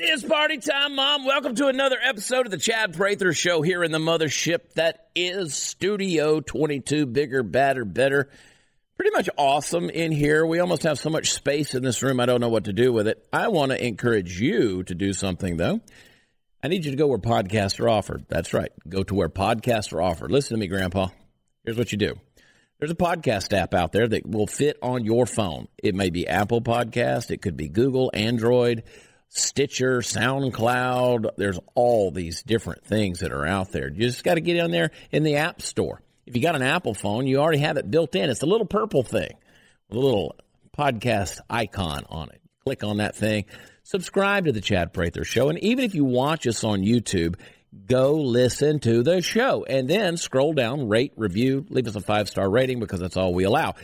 It is party time, Mom. Welcome to another episode of the Chad Prather Show here in the mothership that is Studio 22. Bigger, badder, better. Pretty much awesome in here. We almost have so much space in this room, I don't know what to do with it. I want to encourage you to do something, though. I need you to go where podcasts are offered. That's right. Go to where podcasts are offered. Listen to me, Grandpa. Here's what you do. There's a podcast app out there that will fit on your phone. It may be Apple Podcast, it could be Google, Android, Stitcher, SoundCloud. There's all these different things that are out there. You just got to get in there in the App Store. If you got an Apple phone, you already have it built in. It's a little purple thing, a little podcast icon on it. Click on that thing. Subscribe to the Chad Prather Show. And even if you watch us on YouTube, go listen to the show and then scroll down, rate, review, leave us a five star rating because that's all we allow.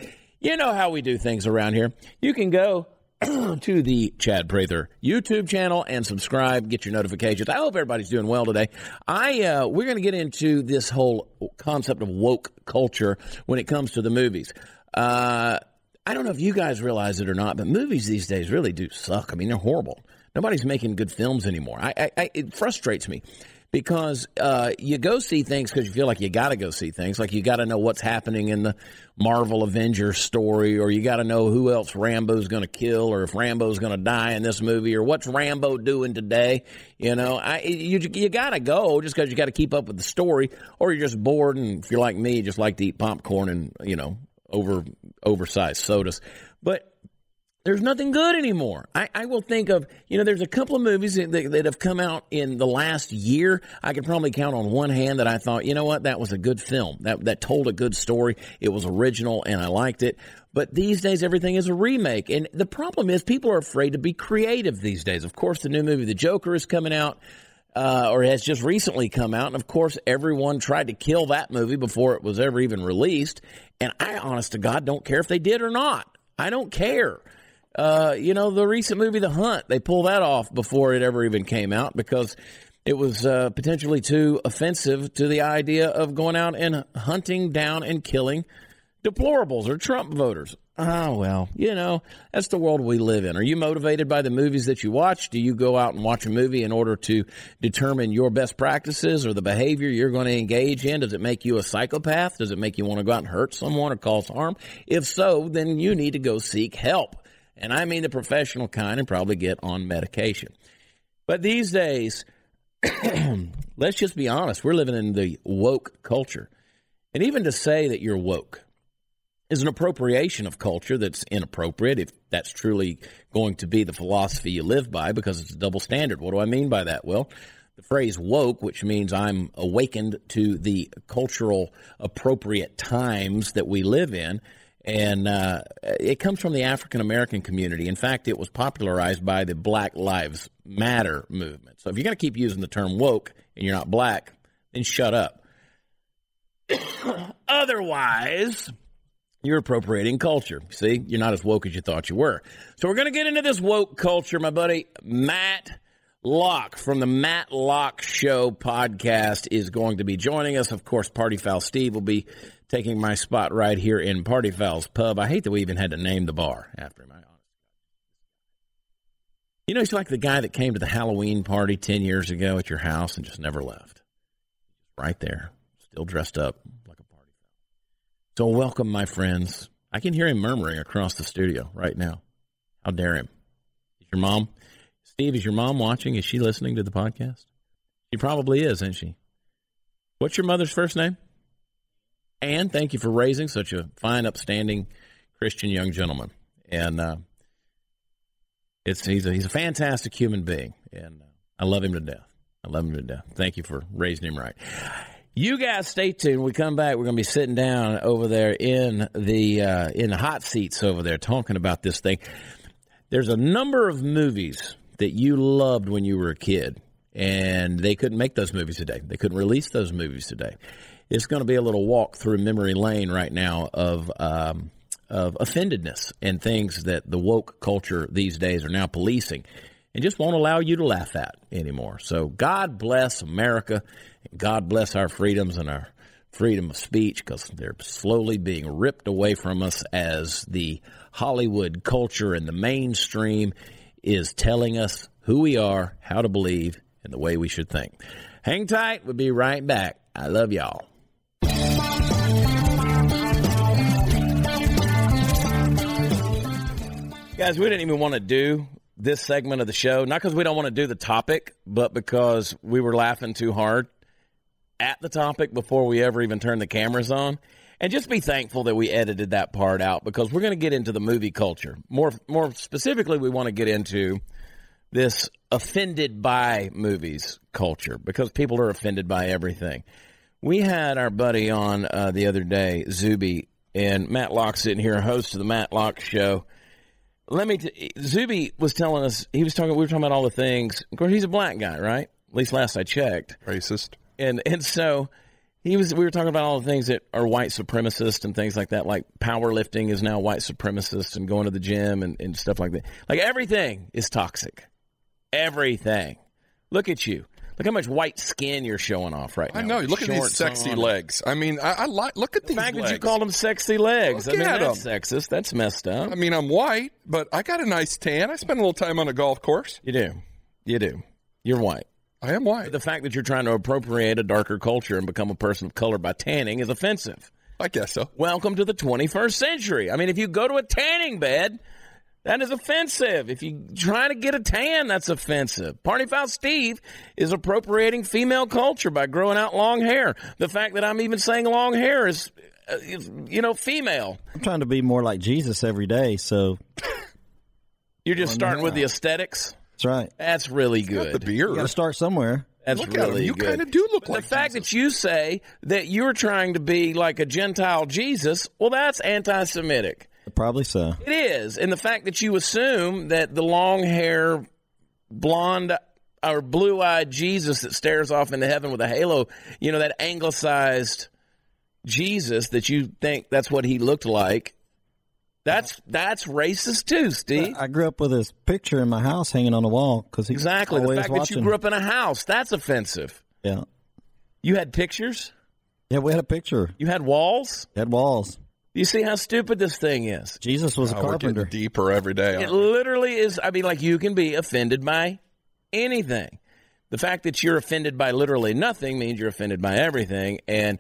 You know how we do things around here. You can go to the Chad Prather YouTube channel and subscribe, get your notifications. I hope everybody's doing well today. I uh, we're going to get into this whole concept of woke culture when it comes to the movies. Uh, I don't know if you guys realize it or not, but movies these days really do suck. I mean, they're horrible. Nobody's making good films anymore. I, I, I it frustrates me because uh, you go see things because you feel like you got to go see things. Like you got to know what's happening in the Marvel Avengers story, or you got to know who else Rambo's going to kill, or if Rambo's going to die in this movie, or what's Rambo doing today. You know, I, you you got to go just because you got to keep up with the story, or you're just bored, and if you're like me, you just like to eat popcorn and you know over oversized sodas. But there's nothing good anymore. I, I, will think of, you know, there's a couple of movies that, that, have come out in the last year. I could probably count on one hand that I thought, you know what, that was a good film. That, that told a good story. It was original and I liked it. But these days, everything is a remake. And the problem is people are afraid to be creative these days. Of course, the new movie, The Joker, is coming out. Uh, or has just recently come out. And of course, everyone tried to kill that movie before it was ever even released. And I, honest to God, don't care if they did or not. I don't care. Uh, you know, the recent movie The Hunt, they pulled that off before it ever even came out because it was uh, potentially too offensive to the idea of going out and hunting down and killing deplorables or Trump voters. Oh, well, you know, that's the world we live in. Are you motivated by the movies that you watch? Do you go out and watch a movie in order to determine your best practices or the behavior you're going to engage in? Does it make you a psychopath? Does it make you want to go out and hurt someone or cause harm? If so, then you need to go seek help and I mean the professional kind, and probably get on medication. But these days, let's just be honest, we're living in the woke culture. And even to say that you're woke is an appropriation of culture that's inappropriate if that's truly going to be the philosophy you live by because it's a double standard. What do I mean by that? Well, the phrase woke, which means I'm awakened to the cultural appropriate times that we live in, and uh, it comes from the African American community. In fact, it was popularized by the Black Lives Matter movement. So if you're going to keep using the term woke and you're not black, then shut up. Otherwise, you're appropriating culture. See, you're not as woke as you thought you were. So we're going to get into this woke culture, my buddy Matt Locke from the Matt Locke Show podcast is going to be joining us. Of course, Party Foul Steve will be taking my spot right here in Party Foul's Pub. I hate that we even had to name the bar after him. You know, he's like the guy that came to the Halloween party 10 years ago at your house and just never left. Right there, still dressed up like a party. So, welcome, my friends. I can hear him murmuring across the studio right now. How dare him? Is your mom? Steve, is your mom watching? Is she listening to the podcast? She probably is, isn't she? What's your mother's first name? And thank you for raising such a fine, upstanding Christian young gentleman. And uh, it's he's a, he's a fantastic human being, and uh, I love him to death. I love him to death. Thank you for raising him right. You guys stay tuned. When we come back, we're going to be sitting down over there in the uh, in the hot seats over there talking about this thing. There's a number of movies that you loved when you were a kid, and they couldn't make those movies today. They couldn't release those movies today it's going to be a little walk through memory lane right now of um, of offendedness and things that the woke culture these days are now policing and just won't allow you to laugh at anymore. So God bless America. And God bless our freedoms and our freedom of speech because they're slowly being ripped away from us as the Hollywood culture and the mainstream is telling us who we are, how to believe, and the way we should think. Hang tight. We'll be right back. I love y'all. Guys, we didn't even want to do this segment of the show, not because we don't want to do the topic, but because we were laughing too hard at the topic before we ever even turned the cameras on. And just be thankful that we edited that part out because we're going to get into the movie culture. More more specifically, we want to get into this offended by movies culture because people are offended by everything. We had our buddy on uh, the other day, Zuby, and Matt Locke sitting here, host of the Matt Locke Show. Let me. T- Zuby was telling us he was talking. We were talking about all the things. Of course, he's a black guy, right? At least last I checked. Racist. And and so he was. We were talking about all the things that are white supremacist and things like that. Like powerlifting is now white supremacist, and going to the gym and, and stuff like that. Like everything is toxic. Everything. Look at you. Look how much white skin you're showing off right now. I know. Look at these sexy on. legs. I mean, I, I like. Look at The these fact legs. that you called them sexy legs. Look I mean, at that's 'em. sexist. That's messed up. I mean, I'm white, but I got a nice tan. I spend a little time on a golf course. You do. You do. You're white. I am white. The fact that you're trying to appropriate a darker culture and become a person of color by tanning is offensive. I guess so. Welcome to the 21st century. I mean, if you go to a tanning bed, that is offensive. If you try to get a tan, that's offensive. Party Foul Steve is appropriating female culture by growing out long hair. The fact that I'm even saying long hair is, uh, is you know, female. I'm trying to be more like Jesus every day, so You're just starting with the aesthetics. that's right. That's really Got good. the beard. You got to start somewhere. That's Look at him. really You kind of do look the like the fact Jesus. that you say that you're trying to be like a Gentile Jesus, well, that's anti-Semitic. Probably so. It is, and the fact that you assume that the long hair, blonde or blue-eyed Jesus that stares off into heaven with a halo, you know, that anglicized Jesus that you think that's what he looked like. That's that's racist too, Steve. I grew up with his picture in my house hanging on the wall because Exactly. The fact that you grew up in a house, that's offensive. Yeah, You had pictures? yeah. We had a picture. You had walls? Had walls. You see how stupid this thing is? Jesus was a Oh, we're carpenter. deeper every day. It we? literally is. I mean, like you can be offended by anything. The fact that you're offended by literally nothing means you're offended by everything, and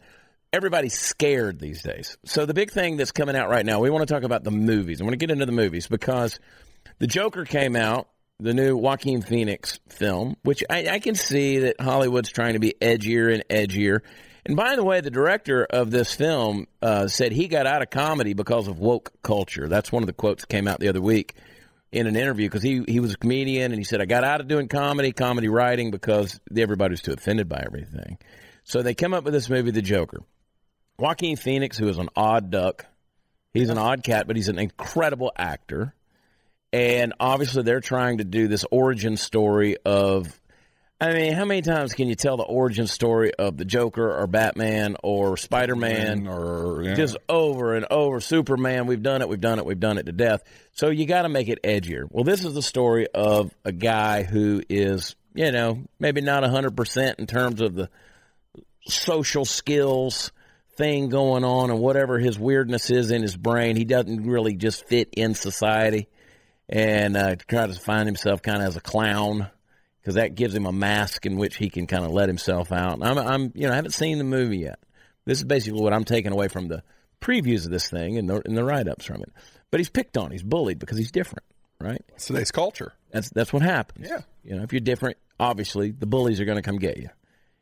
everybody's scared these days. So the big thing that's coming out right now, we want to talk about the movies. I want to get into the movies because the Joker came out, the new Joaquin Phoenix film, which I, I can see that Hollywood's trying to be edgier and edgier. And by the way, the director of this film uh, said he got out of comedy because of woke culture. That's one of the quotes that came out the other week in an interview because he, he was a comedian and he said, I got out of doing comedy, comedy writing because everybody was too offended by everything. So they come up with this movie, The Joker. Joaquin Phoenix, who is an odd duck, he's an odd cat, but he's an incredible actor. And obviously, they're trying to do this origin story of. I mean, how many times can you tell the origin story of the Joker or Batman or Spider Man or yeah. just over and over. Superman, we've done it, we've done it, we've done it to death. So you got to make it edgier. Well, this is the story of a guy who is, you know, maybe not 100% in terms of the social skills thing going on and whatever his weirdness is in his brain. He doesn't really just fit in society and uh, try to find himself kind of as a clown because that gives him a mask in which he can kind of let himself out. I'm, I'm, you know, I haven't seen the movie yet. This is basically what I'm taking away from the previews of this thing and the, and the write ups from it. But he's picked on, he's bullied because he's different, right? It's today's culture. That's that's what happens. Yeah. You know, if you're different, obviously the bullies are going to come get you.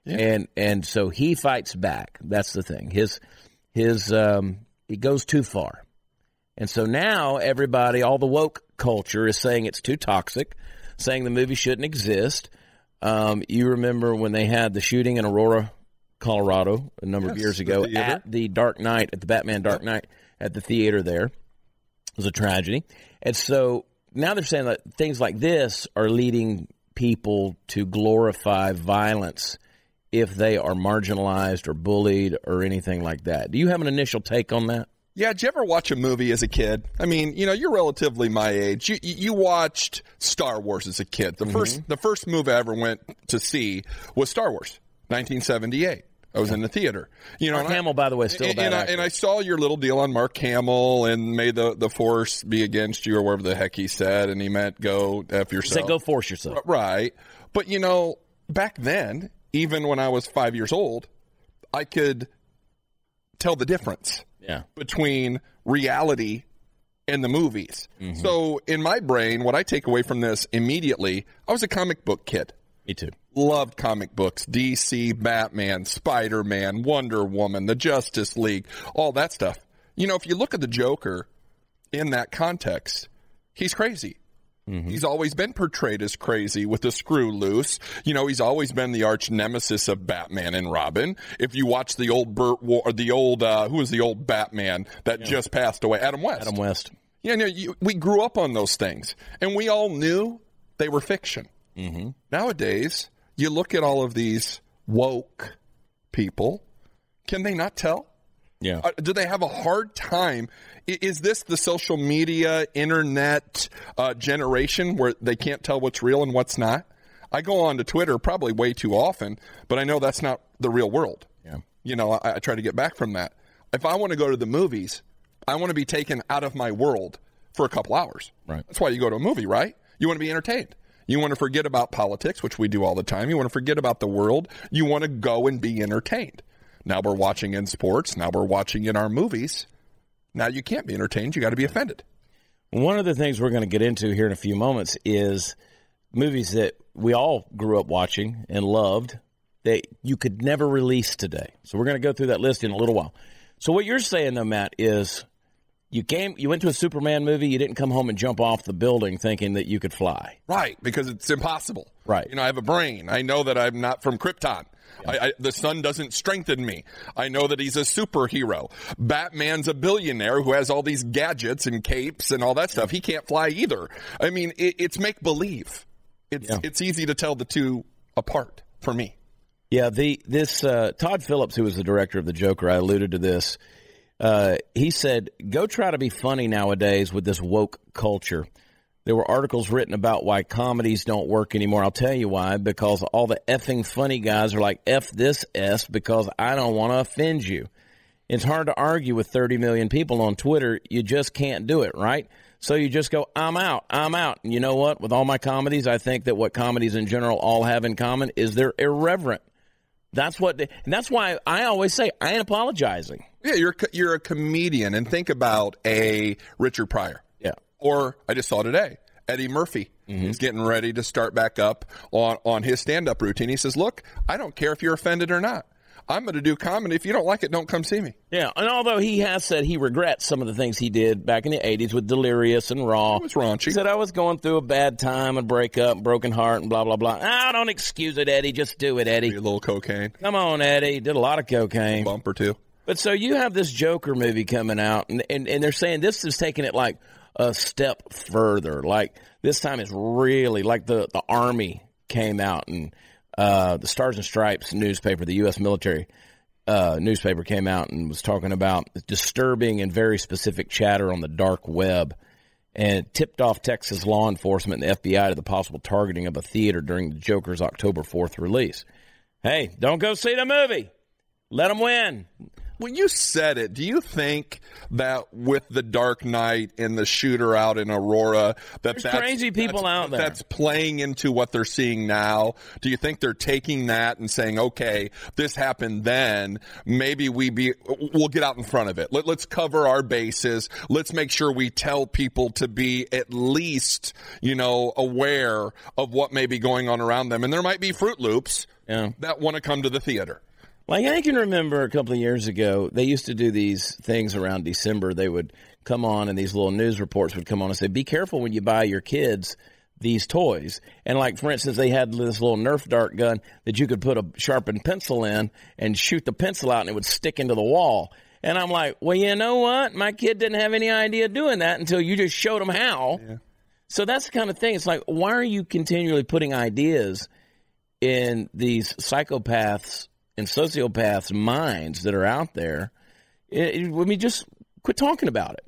yeah. And and so he fights back. That's the thing. His his um he goes too far. And so now everybody, all the woke culture is saying it's too toxic, saying the movie shouldn't exist. Um, you remember when they had the shooting in Aurora, Colorado, a number of years ago theater. at the Dark Knight, at the Batman Dark Knight, at the theater there. It was a tragedy. And so now they're saying that things like this are leading people to glorify violence if they are marginalized or bullied or anything like that. Do you have an initial take on that? Yeah, did you ever watch a movie as a kid? I mean, you know, you're relatively my age. You you watched Star Wars as a kid. The mm-hmm. first the first movie I ever went to see was Star Wars, 1978. I was in the theater. You know, Mark and I- by the way, still and, and I, and I saw your little deal on Mark Hamill and may the, the force be against you or whatever the heck he said, and he meant go f yourself. Say, go force yourself. Right. But you know, back then, even when I was five years old, I could tell the difference Yeah. between reality and the movies. Mm-hmm. So in my brain, what I take away from this immediately, I was a comic book kid. Me too. Loved comic books, DC, Batman, Spider Man, Wonder Woman, the Justice League, all that stuff. You know, if you look at the Joker in that context, he's crazy. He's always been portrayed as crazy with the screw loose. You know, he's always been the arch nemesis of Batman and Robin. If you watch the old Burt, Ward, or the old uh, who was the old Batman that just passed away, Adam West. Adam West. Yeah, no, you, we grew up on those things, and we all knew they were fiction. Mm-hmm. Nowadays, you look at all of these woke people. Can they not tell? Yeah. Uh, do they have a hard time? I- Is this the social media, internet uh, generation where they can't tell what's real and what's not? I go on to Twitter probably way too often, but I know that's not the real world. Yeah. You know, I, I try to get back from that. If I want to go to the movies, I want to be taken out of my world for a couple hours. Right. That's why you go to a movie, right? You want to be entertained. You want to forget about politics, which we do all the time. You want to forget about the world. You want to go and be entertained. Now we're watching in sports. Now we're watching in our movies. Now you can't be entertained. You got to be offended. One of the things we're going to get into here in a few moments is movies that we all grew up watching and loved that you could never release today. So we're going to go through that list in a little while. So what you're saying though, Matt, is you came, you went to a Superman movie, you didn't come home and jump off the building thinking that you could fly. Right, because it's impossible. Right. You know, I have a brain. I know that I'm not from Krypton. I, I, the sun doesn't strengthen me. I know that he's a superhero. Batman's a billionaire who has all these gadgets and capes and all that stuff. He can't fly either. I mean, it, it's make believe. It's Yeah. it's easy to tell the two apart for me. Yeah, the this uh, Todd Phillips, who was the director of the Joker, I alluded to this. Uh, he said, "Go try to be funny nowadays with this woke culture." There were articles written about why comedies don't work anymore. I'll tell you why. Because all the effing funny guys are like, "F this s," because I don't want to offend you. It's hard to argue with 30 million people on Twitter. You just can't do it, right? So you just go, I'm out, I'm out. And you know what? With all my comedies, I think that what comedies in general all have in common is they're irreverent. That's what, and that's why I always say I ain't apologizing. Yeah, you're a you're a comedian, and think about a Richard Pryor. Yeah. Or I just saw today Eddie Murphy is getting ready to start back up on on his stand up routine. He says, "Look, I don't care if you're offended or not. I'm going to do comedy. If you don't like it, don't come see me." Yeah. And although he has said he regrets some of the things he did back in the 80s with Delirious and Raw. It was raunchy. He said, I was going through a bad time and breakup, broken heart, and blah, blah, blah. Ah, don't excuse it, Eddie. Just do it, Eddie. A little cocaine, Come on, Eddie. Did a lot of cocaine. bump or two. But so you have this Joker movie coming out, and, and, and they're saying this is taking it like a step further. Like this time it's really like the, the Army came out and uh, the Stars and Stripes newspaper, the U.S. military uh, newspaper came out and was talking about disturbing and very specific chatter on the dark web and tipped off Texas law enforcement and the FBI to the possible targeting of a theater during the Joker's October 4th release. Hey, don't go see the movie. Let them win. When you said it, do you think that with the Dark Knight and the shooter out in Aurora, that There's that's, crazy people that's- out there. That's playing into what they're seeing now. Do you think they're taking that and saying, "Okay, this happened then. Maybe we be we'll get out in front of it. Let, let's cover our bases. Let's make sure we tell people to be at least, you know, aware of what may be going on around them. And there might be Fruit Loops Yeah. that want to come to the theater." Like I can remember a couple of years ago, they used to do these things around December. They would come on and these little news reports would come on and say, be careful when you buy your kids these toys. And like, for instance, they had this little Nerf dart gun that you could put a sharpened pencil in and shoot the pencil out and it would stick into the wall. And I'm like, well, you know what? My kid didn't have any idea doing that until you just showed him how. So that's the kind of thing. It's like, why are you continually putting ideas in these psychopaths and sociopaths' minds that are out there? It, it- just quit talking about it.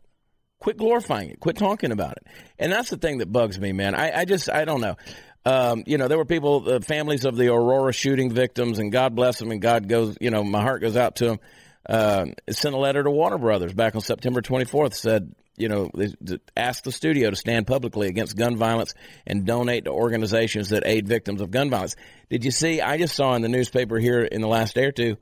Quit glorifying it. Quit talking about it. And that's the thing that bugs me, man. I, I just, I don't know. Um, you know, there were people, the families of the Aurora shooting victims, and God bless them, and God goes, you know, my heart goes out to them. Uh, sent a letter to Warner Brothers back on September 24th, said, you know, they- they asked the studio to stand publicly against gun violence and donate to organizations that aid victims of gun violence. Did you see? I just saw in the newspaper here in the last day or two,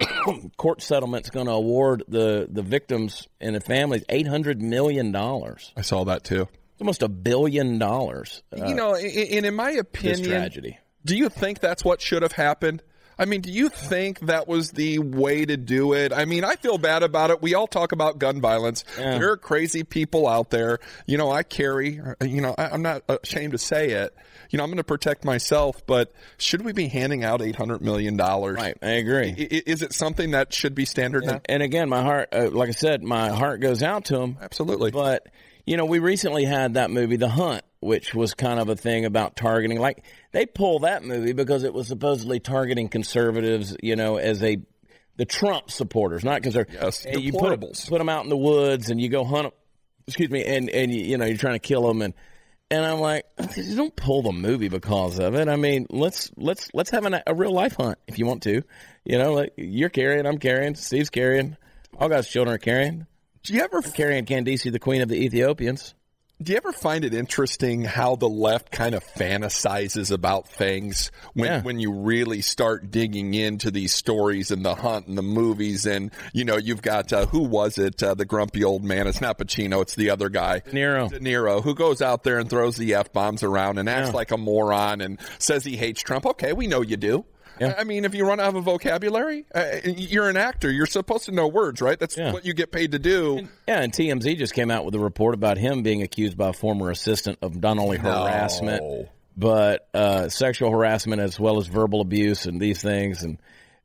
court settlement's going to award the the victims and the families eight hundred million dollars. I saw that too. It's almost a billion dollars. Uh, you know, and in my opinion, this opinion, tragedy. do you think that's what should have happened? I mean, do you think that was the way to do it? I mean, I feel bad about it. We all talk about gun violence. There are crazy people out there. You know, I carry, you know, I, I'm not ashamed to say it. You know, I'm going to protect myself, but should we be handing out $800 million? Right, I agree. I- Is it something that should be standard now? And again, my heart, uh, like I said, my heart goes out to them. Absolutely. But you know, we recently had that movie, The Hunt, which was kind of a thing about targeting. Like they pull that movie because it was supposedly targeting conservatives. You know, as a the Trump supporters, not conservatives. Yes, And you put, put them out in the woods and you go hunt them. Excuse me, and and you, you know you're trying to kill them and. And I'm like, you don't pull the movie because of it. I mean, let's let's let's have an, a real life hunt if you want to. You know, like you're carrying, I'm carrying, Steve's carrying, all God's children are carrying do you ever carrying Candice, the queen of the Ethiopians. Do you ever find it interesting how the left kind of fantasizes about things when Yeah. when you really start digging into these stories and the hunt and the movies and you know you've got uh, who was it uh, the grumpy old man it's not Pacino it's the other guy De Niro. De Niro who goes out there and throws the f bombs around and acts Yeah. like a moron and says he hates Trump okay we know you do. Yeah. I mean, if you run out of a vocabulary, uh, you're an actor. You're supposed to know words, right? That's Yeah. what you get paid to do. Yeah, and TMZ just came out with a report about him being accused by a former assistant of not only harassment, No. but uh, sexual harassment as well as verbal abuse and these things. And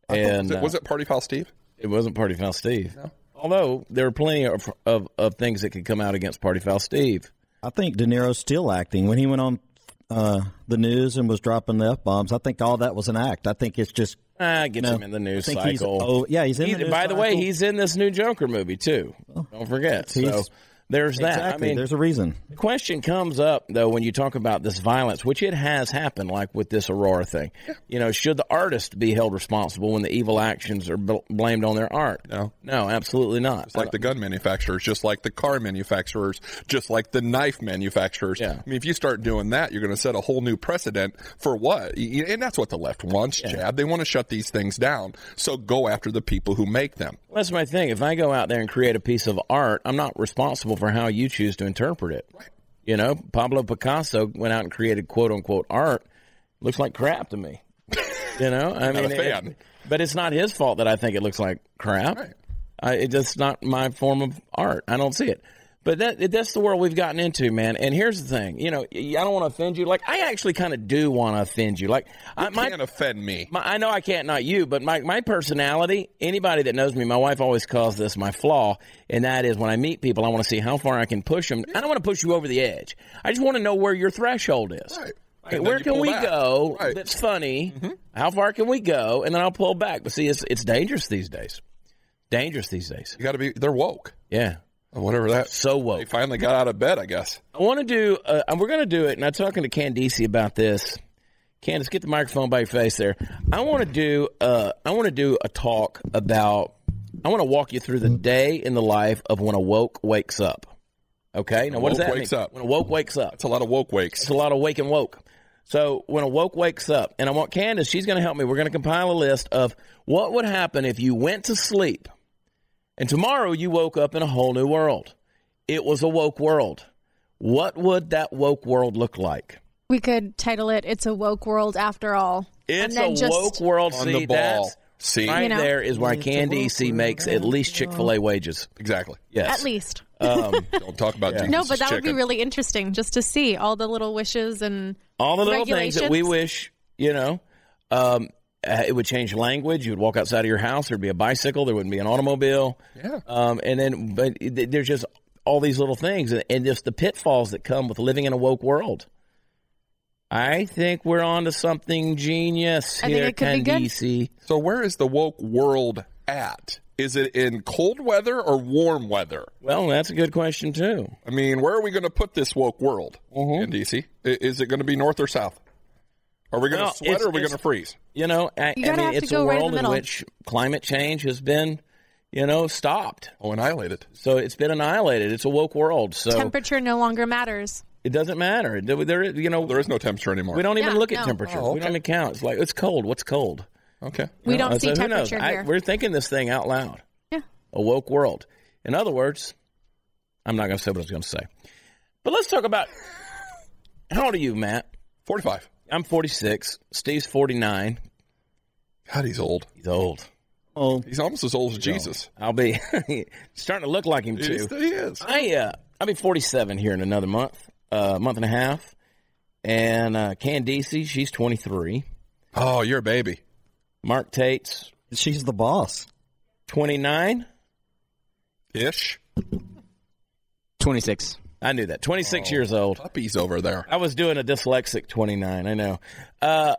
and was, it, uh, was it Party Foul Steve? it wasn't Party Foul Steve. Although there are plenty of, of of things that could come out against Party Foul Steve. I think De Niro's still acting. When he went on uh, the news and was dropping the f bombs, I think all that was an act. I think it's just. Ah, get No, him in the news I think he's- cycle. oh, yeah, he's in the news by the way, he's in this new Joker movie too. Don't forget. So He's- there's that. Exactly. I mean, There's a reason. The question comes up though when you talk about this violence, which it has happened, like with this Aurora thing. You know, should the artist be held responsible when the evil actions are bl- blamed on their art? No. no, absolutely not. Just like the gun manufacturers, just like the car manufacturers, just like the knife manufacturers. Yeah. I mean, if you start doing that, you're going to set a whole new precedent for what? And that's what the left wants, Chad. They want to shut these things down. So go after the people who make them. That's my thing. If I go out there and create a piece of art, I'm not responsible for how you choose to interpret it. You know, Pablo Picasso went out and created quote unquote art. Looks like crap to me. You know, I mean, a fan. it- but it's not his fault that I think it looks like crap. Right. I, it's just not my form of art. I don't see it. But that that's the world we've gotten into, man. And here's the thing, you know, I don't want to offend you. Like I actually kind of do want to offend you. Like I, my Can't offend me. my, I know I can't, not you, but my, my personality, anybody that knows me, my wife always calls this my flaw, and that is when I meet people, I want to see how far I can push them. I don't want to push you over the edge. I just want to know where your threshold is. Right. Where can we back. go Right. Mm-hmm. that's funny? How far can we go? And then I'll pull back. But see, it's, it's dangerous these days. Dangerous these days. You got to be, they're woke. Yeah. Whatever that. So They woke. finally got out of bed, I guess. I want to do, uh, and we're going to do it, and I'm talking to Candice about this. Candice, get the microphone by your face there. I want to do, uh, I want to do a talk about, I want to walk you through the day in the life of when a woke wakes up. Okay? Now, what does that wakes mean? up. When a woke wakes up. It's a lot of woke wakes. It's a lot of wake and woke. So when a woke wakes up, and I want Candace, she's going to help me. We're going to compile a list of what would happen if you went to sleep and tomorrow you woke up in a whole new world. It was a woke world. What would that woke world look like? We could title it "It's a Woke World After All." It's and then a just, woke world. On See, the ball. See? right You know. there is why Candice makes at least Chick Fil A wages. Exactly. Yes, At least. Um, Don't talk about Jesus' No, but that would be really interesting just to see all the little wishes and all the little things that we wish, you know. Um, uh, it would change language. You would walk outside of your house. There'd be a bicycle. There wouldn't be an automobile. Yeah. Um, and then, but th- there's just all these little things, and, and just the pitfalls that come with living in a woke world. I think we're on to something genius I here, it could be good. Candice. So where is the woke world at? Is it in cold weather or warm weather? Well, that's a good question too. I mean, where are we going to put this woke world Mm-hmm. in DC? Is it going to be north or south? Are we going to No, sweat or are we going to freeze? You know, I, You I mean, it's a go right in world in which climate change has been, you know, stopped. Oh, annihilated. So it's been annihilated. It's a woke world. So Temperature no longer matters. it doesn't matter. There, there- you know, There is no temperature anymore. we don't even Yeah, look at temperature. Oh, We don't even count. It's like it's cold. What's cold? Okay. We You know, don't see so who knows? temperature I- here. we're thinking this thing out loud. Yeah. A woke world. In other words, I'm not going to say what I was going to say. But let's talk about how old are you, Matt? 45. I'm 46. Steve's 49. God, he's old. He's old. Oh, He's almost as old as Jesus. I'll be starting to look like him He is. too. He is. I uh, I'll be 47 here in another month, uh, month and a half. And uh, Candice, she's 23. Oh, you're a baby. Mark Tate's she's the boss. 29. Ish. 26. I knew that. 26 years old. Puppies over there. I was doing a dyslexic 29. I know. Uh,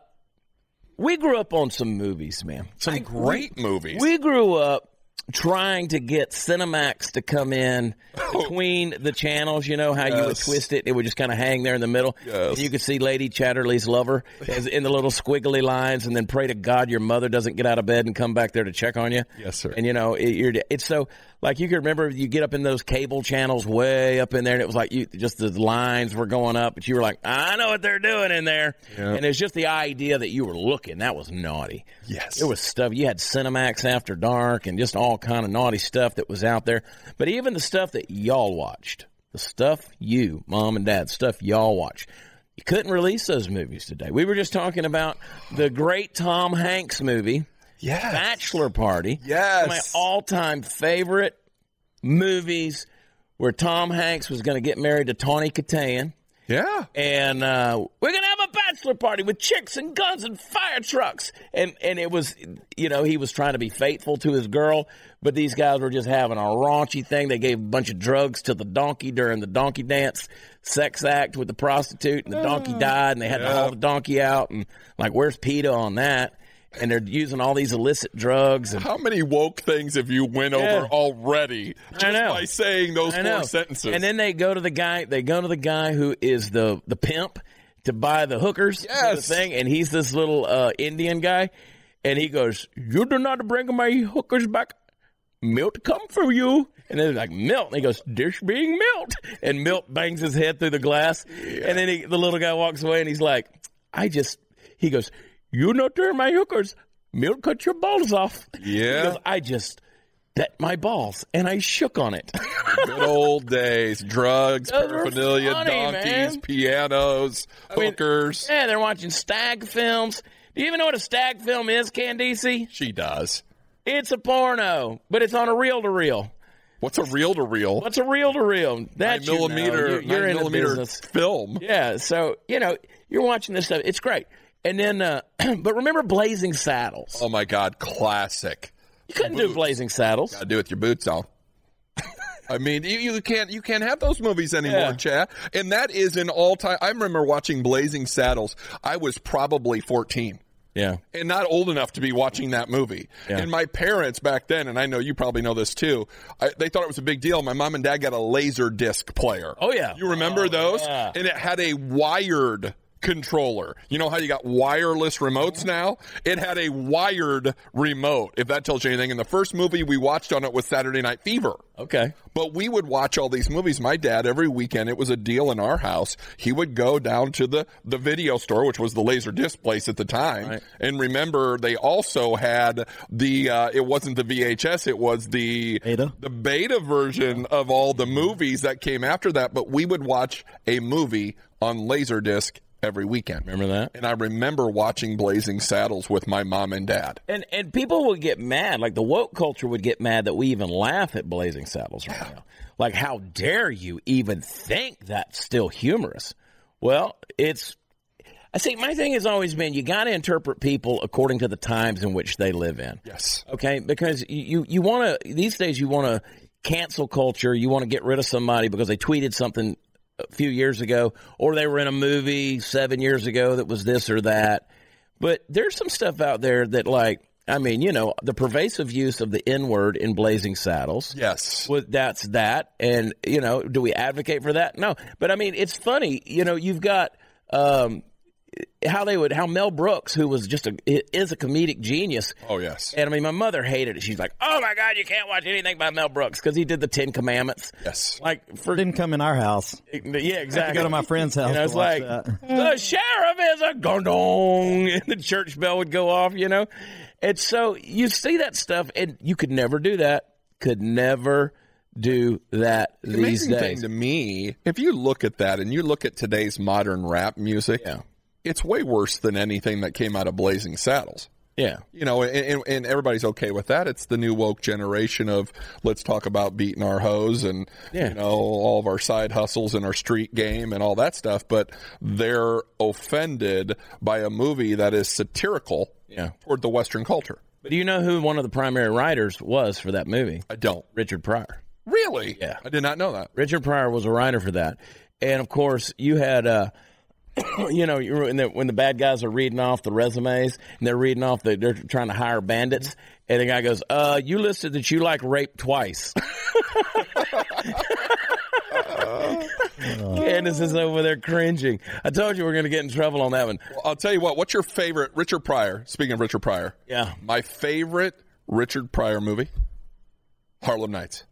we grew up on some movies, man. Some great movies. We grew up trying to get Cinemax to come in between the channels. You know how you would twist it; it would just kind of hang there in the middle. Yes. You could see Lady Chatterley's lover in the little squiggly lines, and then pray to God your mother doesn't get out of bed and come back there to check on you. Yes, sir. And you know it, you're it's so like you can remember you get up in those cable channels way up in there, and it was like you just the lines were going up, but you were like, I know what they're doing in there, Yeah. and it's just the idea that you were looking that was naughty. Yes. It was stuff you had Cinemax After Dark and just all kind of naughty stuff that was out there. But even the stuff that y'all watched, the stuff you, mom and dad, stuff y'all watched, you couldn't release those movies today. We were just talking about the great Tom Hanks movie, Yes. Bachelor Party. Yes. My all-time favorite movies where Tom Hanks was going to get married to Tawny Kitaen Yeah. and uh, we're gonna have a bachelor party with chicks and guns and fire trucks. And and it was, you know, he was trying to be faithful to his girl, but these guys were just having a raunchy thing. They gave a bunch of drugs to the donkey during the donkey dance sex act with the prostitute, and the donkey died, and they had to haul the donkey out. And like, where's PETA on that? And they're using all these illicit drugs and. How many woke things have you went Yeah. over already just I know. by saying those four sentences? And then they go to the guy. They go to the guy who is the the pimp to buy the hookers. Yes. the thing, and he's this little uh, Indian guy, and he goes, "You do not bring my hookers back. Milt come for you." And then they're like Milt, and he goes, "Dish being Milt," and Milt bangs his head through the glass, and then he, the little guy walks away, and he's like, "I just," he goes, "You not turn my hookers." Milt cut your balls off. Yeah. goes, I just bet my balls and I shook on it. Good old days. Drugs, Those paraphernalia, funny, donkeys, man. pianos, mean- hookers. Yeah, they're watching stag films. Do you even know what a stag film is, Candice? She does. It's a porno, but it's on a reel to reel. What's a reel to reel? What's a reel to reel? Nine you know. millimeter, You're, you're nine in millimeter business. film. Yeah, so you know you're watching this stuff. It's great. And then, uh, but remember Blazing Saddles? Oh my God, classic. You couldn't do Blazing Saddles. Gotta do it with your boots on. I mean, you, you can't you can't have those movies anymore, Yeah. Chad. And that is an all time. I remember watching Blazing Saddles. I was probably fourteen. Yeah. and not old enough to be watching that movie. Yeah. And my parents back then, and I know you probably know this too, I, they thought it was a big deal. My mom and dad got a laser disc player. Oh, yeah. You remember those? yeah. And it had a wired controller. You know how you got wireless remotes now? It had a wired remote, if that tells you anything. And the first movie we watched on it was Saturday Night Fever. Okay. But we would watch all these movies. My dad, every weekend, it was a deal in our house. He would go down to the, the video store, which was the laser disc place at the time. Right. And remember, they also had the, uh, it wasn't the VHS, it was the Beta? the beta version of all the movies that came after that. But we would watch a movie on laser disc every weekend. Remember that? And I remember watching Blazing Saddles with my mom and dad. And and people would get mad, like the woke culture would get mad that we even laugh at Blazing Saddles right now. Like, how dare you even think that's still humorous? Well, it's. I see. My thing has always been you got to interpret people according to the times in which they live in. Yes. Okay, because you you, you want to these days you want to cancel culture. You want to get rid of somebody because they tweeted something a few years ago, or they were in a movie seven years ago that was this or that. But there's some stuff out there that, like, I mean, you know, the pervasive use of the N word in Blazing Saddles. Yes. Well, that's that. And, you know, do we advocate for that? No. But I mean, it's funny. You know, you've got, um, how they would how Mel Brooks, who was just a is a comedic genius. Oh yes. And I mean, my mother hated it. She's like, "Oh my God, you can't watch anything by Mel Brooks because he did the Ten Commandments." Yes. Like for Didn't come in our house. yeah, exactly. Go to my friend's house. You know, to it's watch like that. the sheriff is a gondong, and the church bell would go off. You know, and so you see that stuff, and you could never do that. Could never do that The these amazing days. thing to me, if you look at that and you look at today's modern rap music, Yeah. It's way worse than anything that came out of Blazing Saddles. Yeah, You know, and, and, everybody's okay with that. It's the new woke generation of let's talk about beating our hoes and Yeah. you know all of our side hustles and our street game and all that stuff. But they're offended by a movie that is satirical Yeah. toward the Western culture. but do you know who one of the primary writers was for that movie? I don't Richard Pryor. really. Yeah. I did not know that. Richard Pryor was a writer for that, and of course you had, uh, you know, you when the, when the bad guys are reading off the resumes and they're reading off the they're trying to hire bandits, and the guy goes, "Uh, you listed that you like rape twice." Candace is over there cringing. I told you we are going to get in trouble on that one. I'll tell you what. What's your favorite Richard Pryor? Speaking of Richard Pryor, Yeah, my favorite Richard Pryor movie, Harlem Nights.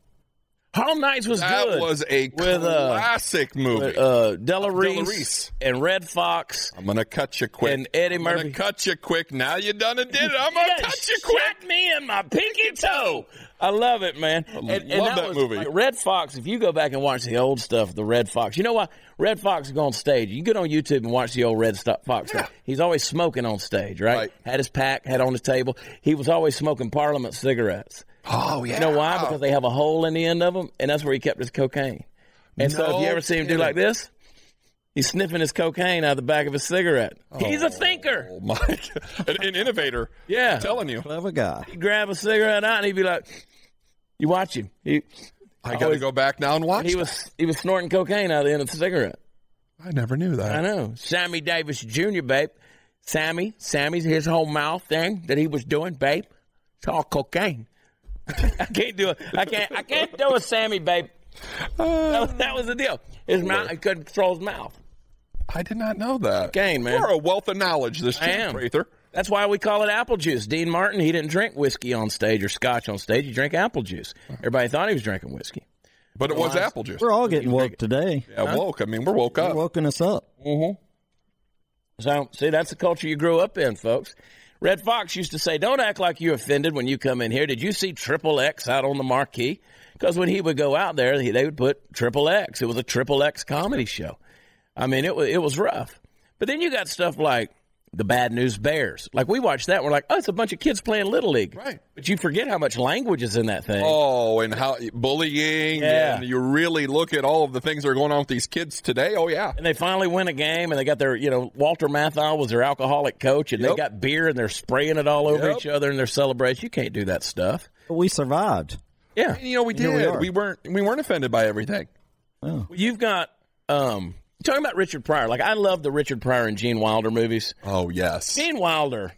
Harlem Nights was That good. was a With, uh, classic movie. uh, Della Reese, Reese. and Redd Foxx. I'm gonna cut you quick. And Eddie I'm Murphy. gonna cut you quick. Now you done it. Did it? I'm gonna Yeah, cut you quick. me in my pinky toe. I love it, man. And, love that was, movie. like, Redd Foxx. If you go back and watch the old stuff, the Redd Foxx. You know what? Redd Foxx go on stage. You get on YouTube and watch the old Redd Foxx. stuff. He's always smoking on stage, right? Right. Had his pack, had on his table. He was always smoking Parliament cigarettes. Oh yeah. You know why? Because oh. they have a hole in the end of them, and that's where he kept his cocaine. And so, if you ever see him do like this, he's sniffing his cocaine out of the back of his cigarette. He's a oh, thinker. Oh my! God. An, an innovator. Yeah. I'm telling you. Clever guy. He'd grab a cigarette out and he'd be like, "You watch him." He I got to go back now and watch. he that. was he was snorting cocaine out of the end of the cigarette. I never knew that. I know, Sammy Davis Jr. Babe, Sammy, Sammy's his whole mouth thing that he was doing, babe. It's all cocaine. I can't do it. I can't. I can't do a Sammy, babe. That was, that was the deal. His mouth. He couldn't control his mouth. I did not know that. Cocaine, man. You're a wealth of knowledge. This I Jim am. Prather. That's why we call it apple juice. Dean Martin, he didn't drink whiskey on stage or scotch on stage. He drank apple juice. Everybody thought he was drinking whiskey. But it was apple juice. We're all getting woke today. Yeah, woke. I mean, we're woke You're up. woken us up. Mm-hmm. So, see, that's the culture you grew up in, folks. Redd Foxx used to say, Don't act like you're offended when you come in here. Did you see Triple X out on the marquee? Because when he would go out there, he, they would put Triple X. It was a Triple X comedy show. I mean, it was, it was rough. But then you got stuff like the Bad News Bears. Like, we watched that. We're like, oh, it's a bunch of kids playing Little League. Right. But you forget how much language is in that thing. Oh, and how bullying, Yeah. and you really look at all of the things that are going on with these kids today. Oh yeah, And they finally win a game, and they got their, you know, Walter Matthau was their alcoholic coach, and they got beer, and they're spraying it all over Yep. each other and they're celebrating. You can't do that stuff. But we survived. Yeah. you know we did. we we weren't we weren't offended by everything. Oh. You've got, um, talking about Richard Pryor. Like, I love the Richard Pryor and Gene Wilder movies. Oh yes. Gene Wilder,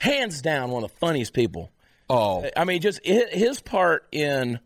hands down, one of the funniest people. Oh, I mean, just his part in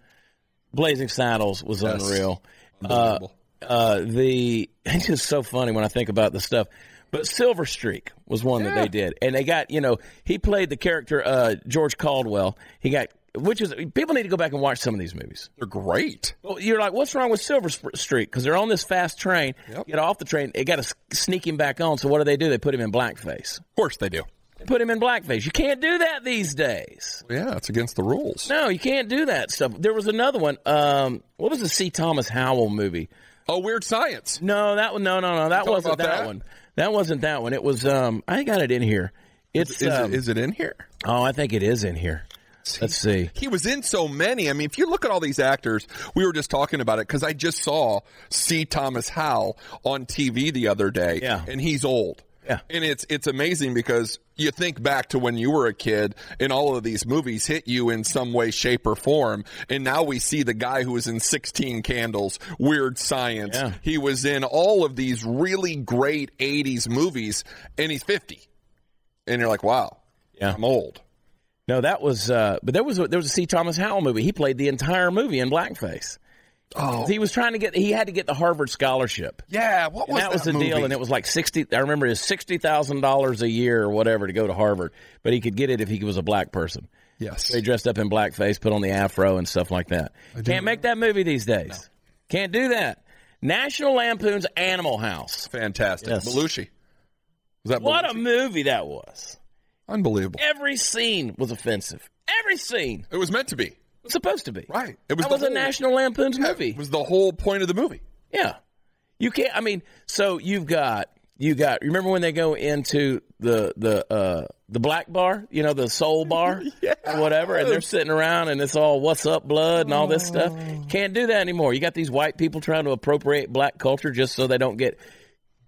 Blazing Saddles was Yes. unreal. unbelievable. uh, the it's just so funny when I think about the stuff. But Silver Streak was one that they did, and they got you know he played the character uh, George Caldwell. He got which is people need to go back and watch some of these movies. They're great. Well, you're like, what's wrong with Silver Streak? Because they're on this fast train. Yep. Get off the train. They got to sneak him back on. So what do they do? They put him in blackface. Of course they do. They put him in blackface. You can't do that these days. Yeah, it's against the rules. No, you can't do that stuff. There was another one. Um, what was the C. Thomas Howell movie? Oh, weird science. No, that one. No, no, no. That wasn't that, that? one. That wasn't that one. It was. Um, I got it in here. It's. Is, um, it, is it in here? oh, I think it is in here. Let's see. He was in so many. I mean, if you look at all these actors, we were just talking about it because I just saw C. Thomas Howell on TV the other day, Yeah. and he's old. Yeah. And it's it's amazing because you think back to when you were a kid and all of these movies hit you in some way, shape, or form. And now we see the guy who was in 16 Candles, Weird Science. Yeah. He was in all of these really great 80s movies, and he's 50. And you're like, wow, Yeah. I'm old. No, that was. Uh, but there was a, there was a C. Thomas Howell movie. He played the entire movie in blackface. Oh, He was trying to get. He had to get the Harvard scholarship. yeah. What And was that was the deal, and it was like sixty. I remember it was sixty thousand dollars a year or whatever to go to Harvard, but he could get it if he was a black person. yes. So he dressed up in blackface, put on the afro and stuff like that. Can't make that movie these days. Can't do that. National Lampoon's Animal House. Fantastic. Yes. Belushi. Was that What a movie that was. Unbelievable? Every scene was offensive. Every scene It was meant to be. was supposed to be. Right. It was That was a National Lampoon's movie. It was the whole point of the movie. Yeah. You can't I mean, so you've got you got remember when they go into the the uh the black bar, you know, the soul bar or whatever, and they're sitting around and it's all what's up blood and all this stuff. Can't do that anymore. You got these white people trying to appropriate black culture just so they don't get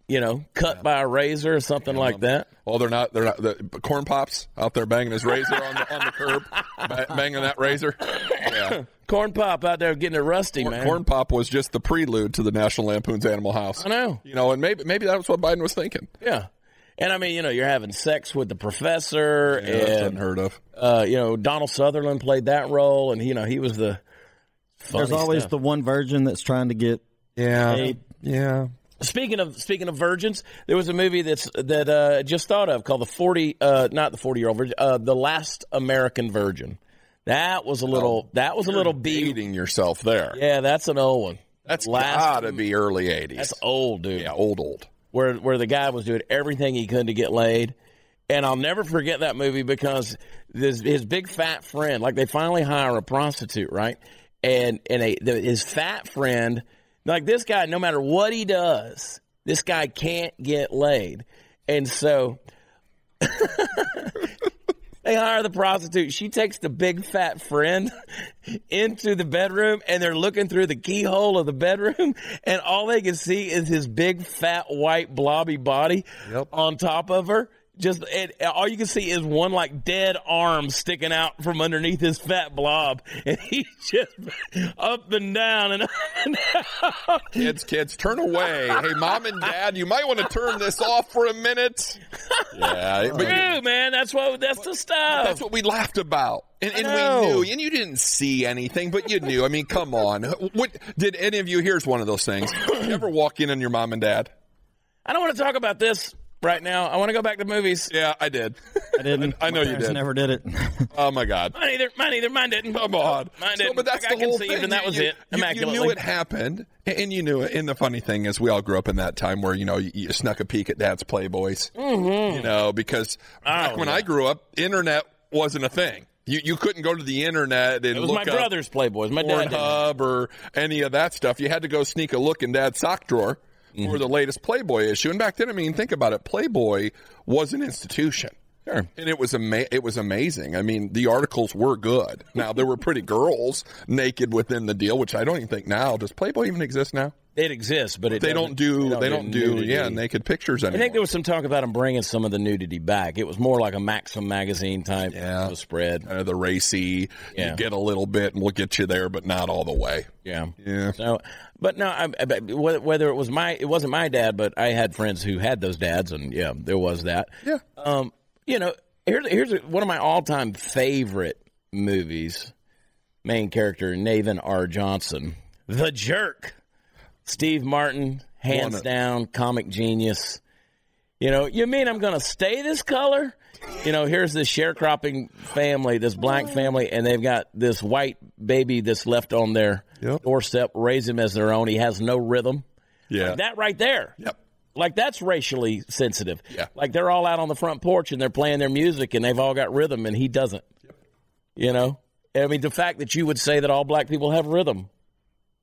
you know, cut by a razor or something like that. Oh, they're not. They're not. The corn pops out there banging his razor on the on the curb, ba- banging that razor. Yeah. Corn pop out there getting it rusty, man. Corn pop was just the prelude to the National Lampoon's Animal House. I know. You know, and maybe maybe that was what Biden was thinking. Yeah. And I mean, you know, you're having sex with the professor Yeah, that's and unheard of. uh, you know, Donald Sutherland played that role, and you know, he was the. There's always stuff. the one virgin that's trying to get Yeah. paid. Yeah. Speaking of speaking of virgins, there was a movie that's that uh, I just thought of called the forty, uh, not the forty year old virgin, uh, the Last American Virgin. That was a little. that was a little B. Beating yourself there. Yeah, that's an old one. That's Last- gotta be early '80s. That's old, dude. yeah, old old. where where the guy was doing everything he could to get laid. And I'll never forget that movie because this, his big fat friend, like they finally hire a prostitute, right? And and a, the, his fat friend, like this guy, no matter what he does, this guy can't get laid. And so they hire the prostitute. She takes the big fat friend into the bedroom and they're looking through the keyhole of the bedroom and all they can see is his big fat white blobby body Yep. on top of her. Just and all you can see is one like dead arm sticking out from underneath his fat blob, and he's just up and down and up and down. Kids, kids, turn away. Hey, mom and dad, you might want to turn this off for a minute. Yeah, but True, man. That's what that's the stuff. That's what we laughed about. And, and we knew, and you didn't see anything, but you knew. I mean, come on. What did any of you? Here's one of those things. You ever walk in on your mom and dad? I don't want to talk about this right now. I want to go back to movies. Yeah, I did. I didn't. I know My you did. Never did it. Oh my God. Mine either. Mine either. Mine didn't. Come on. Mine So, didn't. but that's I the whole thing. and that was you, it. You, you knew it happened, and you knew it. And the funny thing is, we all grew up in that time where you know you, you snuck a peek at Dad's Playboys. Mm-hmm. You know, because back Oh, when yeah. I grew up, internet wasn't a thing. You you couldn't go to the internet and It was look my up brother's Playboys. My dad didn't. Pornhub or any of that stuff. You had to go sneak a look in Dad's sock drawer Mm-hmm. for the latest Playboy issue. And back then, I mean, think about it. Playboy was an institution. Sure. And it was ama- it was amazing. I mean, the articles were good. Now there were pretty girls naked within the deal, which I don't even think now. Does Playboy even exist now? It exists, but it They don't do they don't, do, nudity. yeah naked pictures anymore. I think there was some talk about them bringing some of the nudity back. It was more like a Maxim magazine type Yeah. of spread. of the racy. Yeah. You get a little bit, and we'll get you there, but not all the way. Yeah. Yeah. So, but no, I, I, whether whether it was my, it wasn't my dad, but I had friends who had those dads, and yeah, there was that. Yeah. Um, you know, here's here's one of my all time favorite movies. Main character Navin R. Johnson, The Jerk. Steve Martin, hands One- down, comic genius. You know, you mean I'm going to stay this color? You know, here's this sharecropping family, this black family, and they've got this white baby that's left on their Yep. doorstep, raise him as their own. He has no rhythm. Yeah. That right there. Yep. Like that's racially sensitive. Yeah. Like they're all out on the front porch and they're playing their music and they've all got rhythm and he doesn't. Yep. You know? I mean the fact that you would say that all black people have rhythm.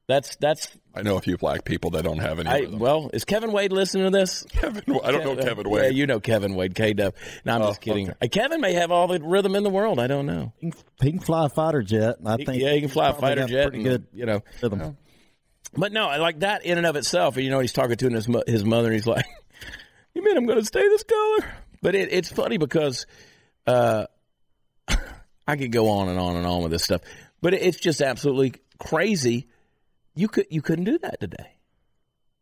That's that's I know a few black people that don't have any. I rhythm. well, is Kevin Wade listening to this? Kevin, I don't know Kevin Wade. Yeah, you know Kevin Wade, K Dub. No, I'm Oh, just kidding. okay. Kevin may have all the rhythm in the world. I don't know. he, can, fly a fighter jet. I think. yeah, he can fly a fighter jet. Pretty and, good you know. rhythm. But no, like that in and of itself. You know, he's talking to his his mother, and he's like, "You mean I'm going to stay this color?" But it, it's funny because uh, I could go on and on and on with this stuff, but it, it's just absolutely crazy. You could you couldn't do that today.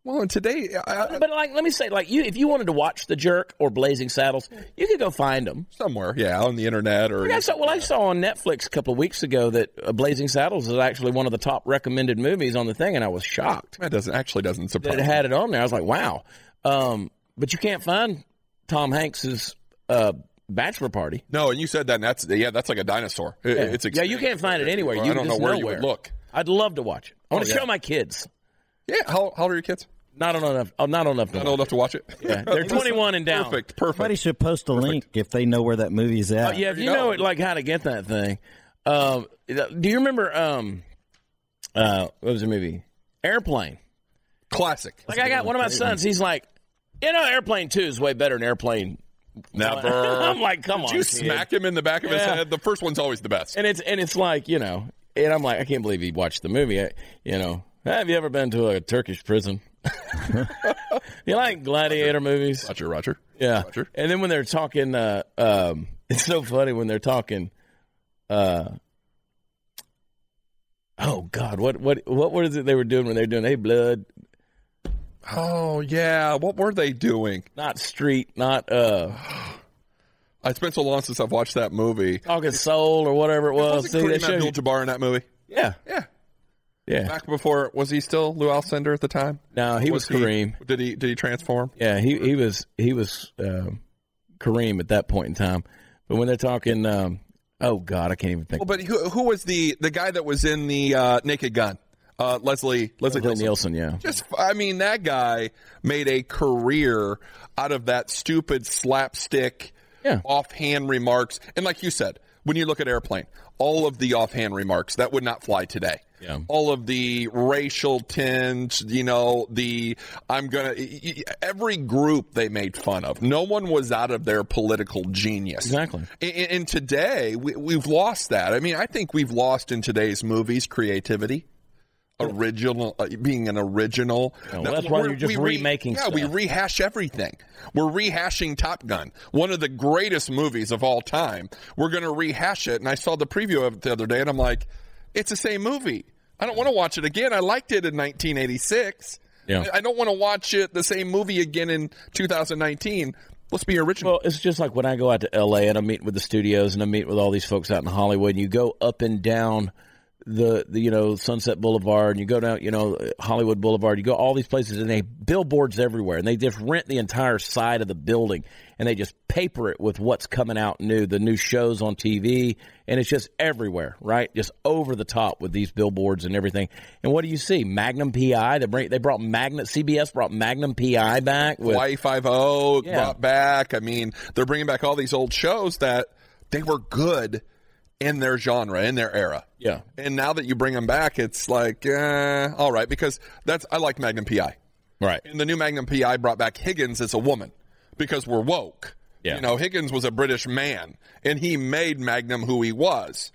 Well, and today, I, But like, let me say, like you, if you wanted to watch The Jerk or Blazing Saddles, you could go find them. somewhere, yeah, on the internet or I saw, well, I saw on Netflix a couple of weeks ago that uh, Blazing Saddles is actually one of the top recommended movies on the thing, and I was shocked that doesn't actually doesn't that surprise. it had it on there. I was like, wow. Um, but you can't find Tom Hanks's uh, bachelor party. No, and you said that. And that's yeah, that's like a dinosaur. It- It's yeah, you can't find it anywhere. You I don't know where nowhere. you would look. I'd love to watch it. I want Oh, to yeah. show my kids. Yeah, how, how old are your kids? Not old enough. Oh, not old enough. To Not watch. old enough to watch it. Yeah, they're 21 and down. Perfect, perfect. Somebody should post a link if they know where that movie's at. Oh, yeah, if you you know go. it, like how to get that thing. Um, do you remember? Um, uh, what was the movie? Airplane. Classic. Like I got one of my sons. He's like, you know, Airplane Two is way better than Airplane. Never. I'm like, come on, you kid. smack him in the back of his head? The first one's always the best. And it's and it's like you know, and I'm like, I can't believe he watched the movie. I, you know, have you ever been to a Turkish prison? you like gladiator movies? Roger, Roger. Yeah. Roger. And then when they're talking, uh, um, it's so funny when they're talking. Uh, oh God, what what what was it they were doing when they were doing? Hey, blood, Oh yeah, what were they doing? not street, not uh, It's been so long since I've watched that movie. talking soul or whatever it was. Wasn't See, Kareem Abdul-Jabbar in that movie? yeah, Yeah. Yeah. Back before, was he still Lew Alcindor at the time? No, he was, Kareem. did he? Did he transform? Yeah, he he was he was um, Kareem at that point in time. But when they're talking, um, oh God, I can't even think. Well, but who, who was the the guy that was in the uh, Naked Gun? Uh, Leslie Leslie Leslie Nielsen. Nielsen, yeah. Just, I mean, that guy made a career out of that stupid slapstick, Yeah. offhand remarks. And like you said, when you look at Airplane, all of the offhand remarks that would not fly today. Yeah. All of the racial tinge, you know, the I'm gonna every group they made fun of. No one was out of their political genius. Exactly. And, and today we, we've lost that. I mean, I think we've lost in today's movies creativity original uh, being an original. Well, that's why you're just we remaking yeah we rehash everything. We're rehashing top gun one of the greatest movies of all time. We're going to rehash it and i saw the preview of it the other day and i'm like it's the same movie. I don't want to watch it again. I liked it in 1986 Yeah. I- i don't want to watch it the same movie again in 2019 let's be original. Well, it's just like when I go out to L.A. and I'm meeting with the studios and I meet with all these folks out in Hollywood. And you go up and down the, the you know Sunset Boulevard and you go down you know Hollywood Boulevard. You go all these places and they billboards everywhere and they just rent the entire side of the building and they just paper it with what's coming out new, the new shows on TV, and it's just everywhere, right? Just over the top with these billboards and everything. And what do you see? Magnum PI. They bring they brought Magnum CBS brought Magnum PI back with Hawaii Five O brought back. I mean, they're bringing back all these old shows that they were good in their genre, in their era. yeah. And now that you bring them back, it's like, eh, all right, because that's I like Magnum PI. Right. And the new Magnum PI brought back Higgins as a woman because we're woke. Yeah. You know, Higgins was a British man, and he made Magnum who he was.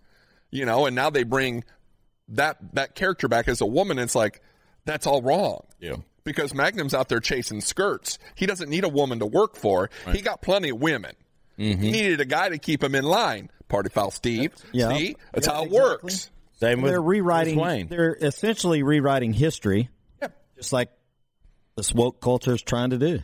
You know, and now they bring that that character back as a woman. It's like that's all wrong Yeah. because Magnum's out there chasing skirts. He doesn't need a woman to work for. He got plenty of women. Mm-hmm. He needed a guy to keep him in line. Party foul, Steve. Yeah. See, that's Yeah, how it exactly. works. Same with they're rewriting. Bruce Wayne. They're essentially rewriting history, just like this woke culture is trying to do.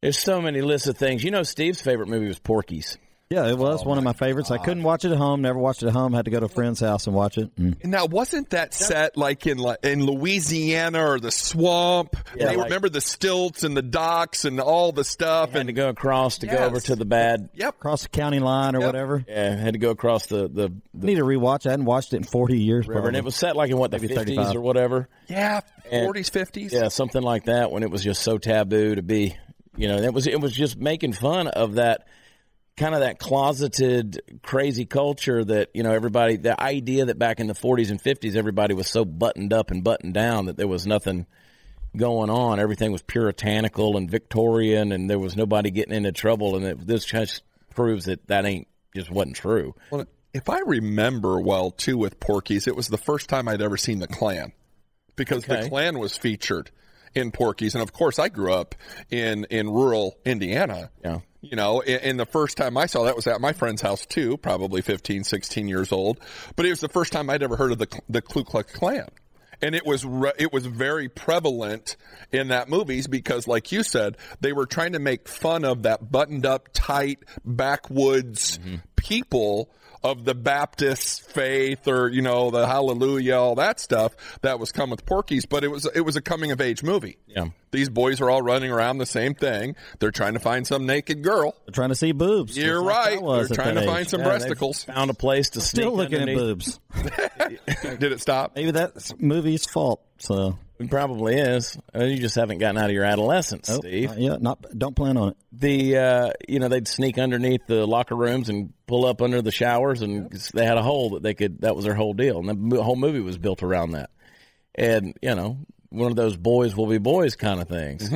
There's so many lists of things. You know, Steve's favorite movie was Porky's. Yeah, it was one of my favorites. I couldn't watch it at home. Never watched it at home. Had to go to a friend's house and watch it. Mm. Now, wasn't that set like in like, in Louisiana or the swamp? Yeah, they like- remember the stilts and the docks and all the stuff. Had And to go across to go over to the bad. yep, Across the county line or Yep. whatever. Yeah, had to go across the the, I need to rewatch. I hadn't watched it in forty years. river, and it was set like in what the Maybe 50s 35. or whatever. yeah, forties, fifties. Yeah, something like that. When it was just so taboo to be, you know, it was it was just making fun of that kind of that closeted crazy culture that you know everybody the idea that back in the 40s and 50s everybody was so buttoned up and buttoned down that there was nothing going on everything was puritanical and victorian and there was nobody getting into trouble and it, this just proves that that ain't just wasn't true Well, if I remember well, too, with Porky's, it was the first time I'd ever seen the Klan because Okay. the Klan was featured in Porky's, and of course, I grew up in in rural Indiana. Yeah. You know, and, the first time I saw that was at my friend's house too, probably 15, 16 years old. But it was the first time I'd ever heard of the the Ku Klux Klan. and it was re- it was very prevalent in that movies because, like you said, they were trying to make fun of that buttoned up, tight backwoods mm-hmm. people of the Baptist faith or you know the Hallelujah, all that stuff that was come with Porky's. But it was it was a coming of age movie. Yeah. These boys are all running around the same thing. They're trying to find some naked girl. They're trying to see boobs. You're like right. was They're trying that to find some Yeah, breasticles. Found a place to Still sneak looking at underneath. boobs. Did it stop? Maybe that's movie's fault. So, It probably is. Uh, You just haven't gotten out of your adolescence, oh, Steve. uh, yeah, not don't plan on it. the uh, you know they'd sneak underneath the locker rooms and pull up under the showers and they had a hole that they could that was their whole deal. And the whole movie was built around that. And you know one of those boys will be boys kind of things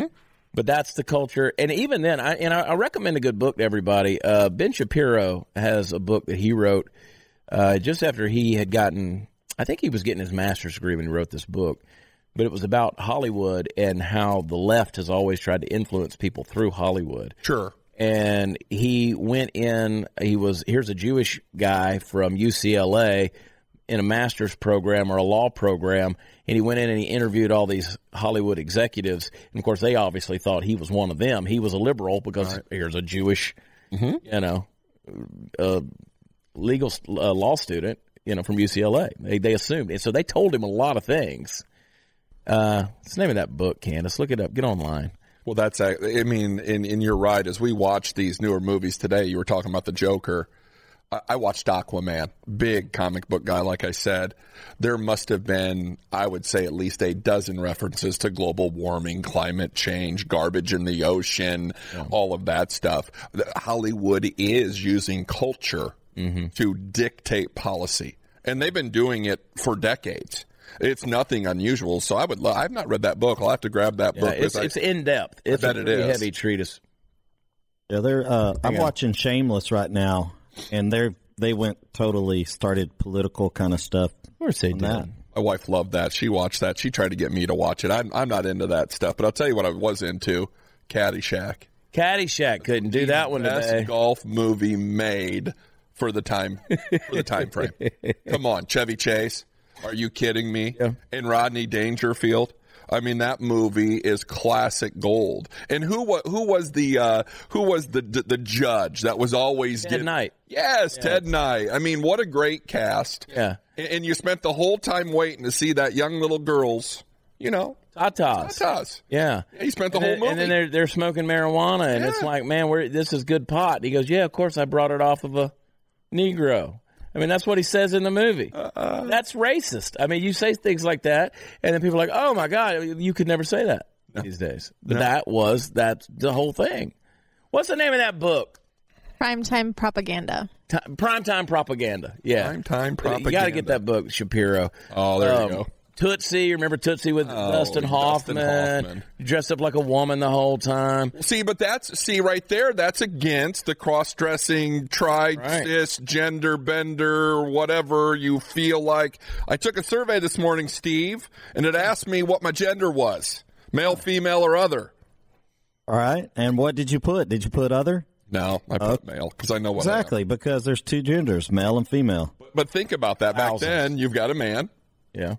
but that's the culture. And even then I and I, I recommend a good book to everybody. Uh, Ben Shapiro has a book that he wrote uh, just after he had gotten I think he was getting his master's degree when he wrote this book but it was about Hollywood and how the left has always tried to influence people through Hollywood Sure. and he went in. He was here's a Jewish guy from UCLA in a master's program or a law program, and he went in and he interviewed all these Hollywood executives. And of course, they obviously thought he was one of them. He was a liberal because here's a Jewish, you know, uh, legal uh, law student, you know, from UCLA. They they assumed, and so they told him a lot of things. Uh, what's the name of that book, Candace? Look it up. Get online. Well, that's, I mean, in, in your right, as we watch these newer movies today, you were talking about the Joker. I, I watched Aquaman, big comic book guy, like I said. There must have been, I would say, at least a dozen references to global warming, climate change, garbage in the ocean, all of that stuff. Hollywood is using culture to dictate policy, and they've been doing it for decades. It's nothing unusual. So I would. Lo- I've not read that book. I'll have to grab that Yeah, book. it's because I- in depth. It's bet a it pretty is. heavy treatise. Yeah, they're. Uh, I'm on. watching Shameless right now, and they're they went totally started political kind of stuff. Of course they did. that. My wife loved that. She watched that. She tried to get me to watch it. I'm, I'm not into that stuff, but I'll tell you what I was into: Caddyshack. Caddyshack couldn't do that one Best today. golf movie made for the time for the time frame. Come on, Chevy Chase. Are you kidding me? Yeah. And Rodney Dangerfield. I mean, that movie is classic gold. And who wa- who was the uh, who was the, the the judge that was always Ted getting- Knight. Yes, Ted Knight. I mean, what a great cast. Yeah. And, and you spent the whole time waiting to see that young little girl's, you know, Tatas. Tatas. Yeah. He spent the and whole then, movie. And then they're they're smoking marijuana, and it's like, man, we're, this is good pot. He goes, yeah, of course, I brought it off of a Negro. I mean, that's what he says in the movie. Uh-uh. That's racist. I mean, you say things like that, and then people are like, oh my god, you could never say that these days. But that was that's the whole thing. What's the name of that book? Primetime propaganda. Ti- Primetime propaganda. Yeah. Primetime Propaganda. You got to get that book, Shapiro. Oh, there you Um, go. Tootsie, remember Tootsie with Oh, Dustin Dustin Hoffman? Hoffman. Dressed up like a woman the whole time. See, but that's see right there. That's against the cross-dressing, tri, Right. cis, gender bender, whatever you feel like. I took a survey this morning, Steve, and it asked me what my gender was: male, female, or other. All right, and what did you put? Did you put other? No, I put male because I know what I am. Exactly, because there's two genders, male and female. But think about that. Back then, you've got a man Yeah.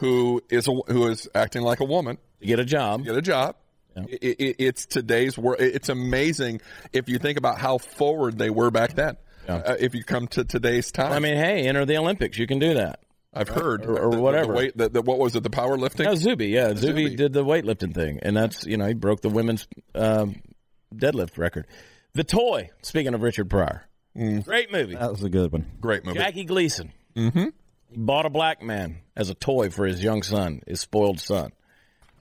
Who is a, who is acting like a woman. To get a job. get a job. It, it, it's today's world. It's amazing if you think about how forward they were back then. Uh, if you come to today's time, I mean, hey, enter the Olympics. You can do that. I've heard or- or the- the- whatever. The weight, the, the, what was it? The powerlifting. No, Zuby. Yeah, Zuby, Zuby. did the weightlifting thing, and that's you know he broke the women's um, deadlift record. The toy. Speaking of Richard Pryor, great movie. That was a good one. Great movie. Jackie Gleason. Mm-hmm. Bought a black man as a toy for his young son, his spoiled son.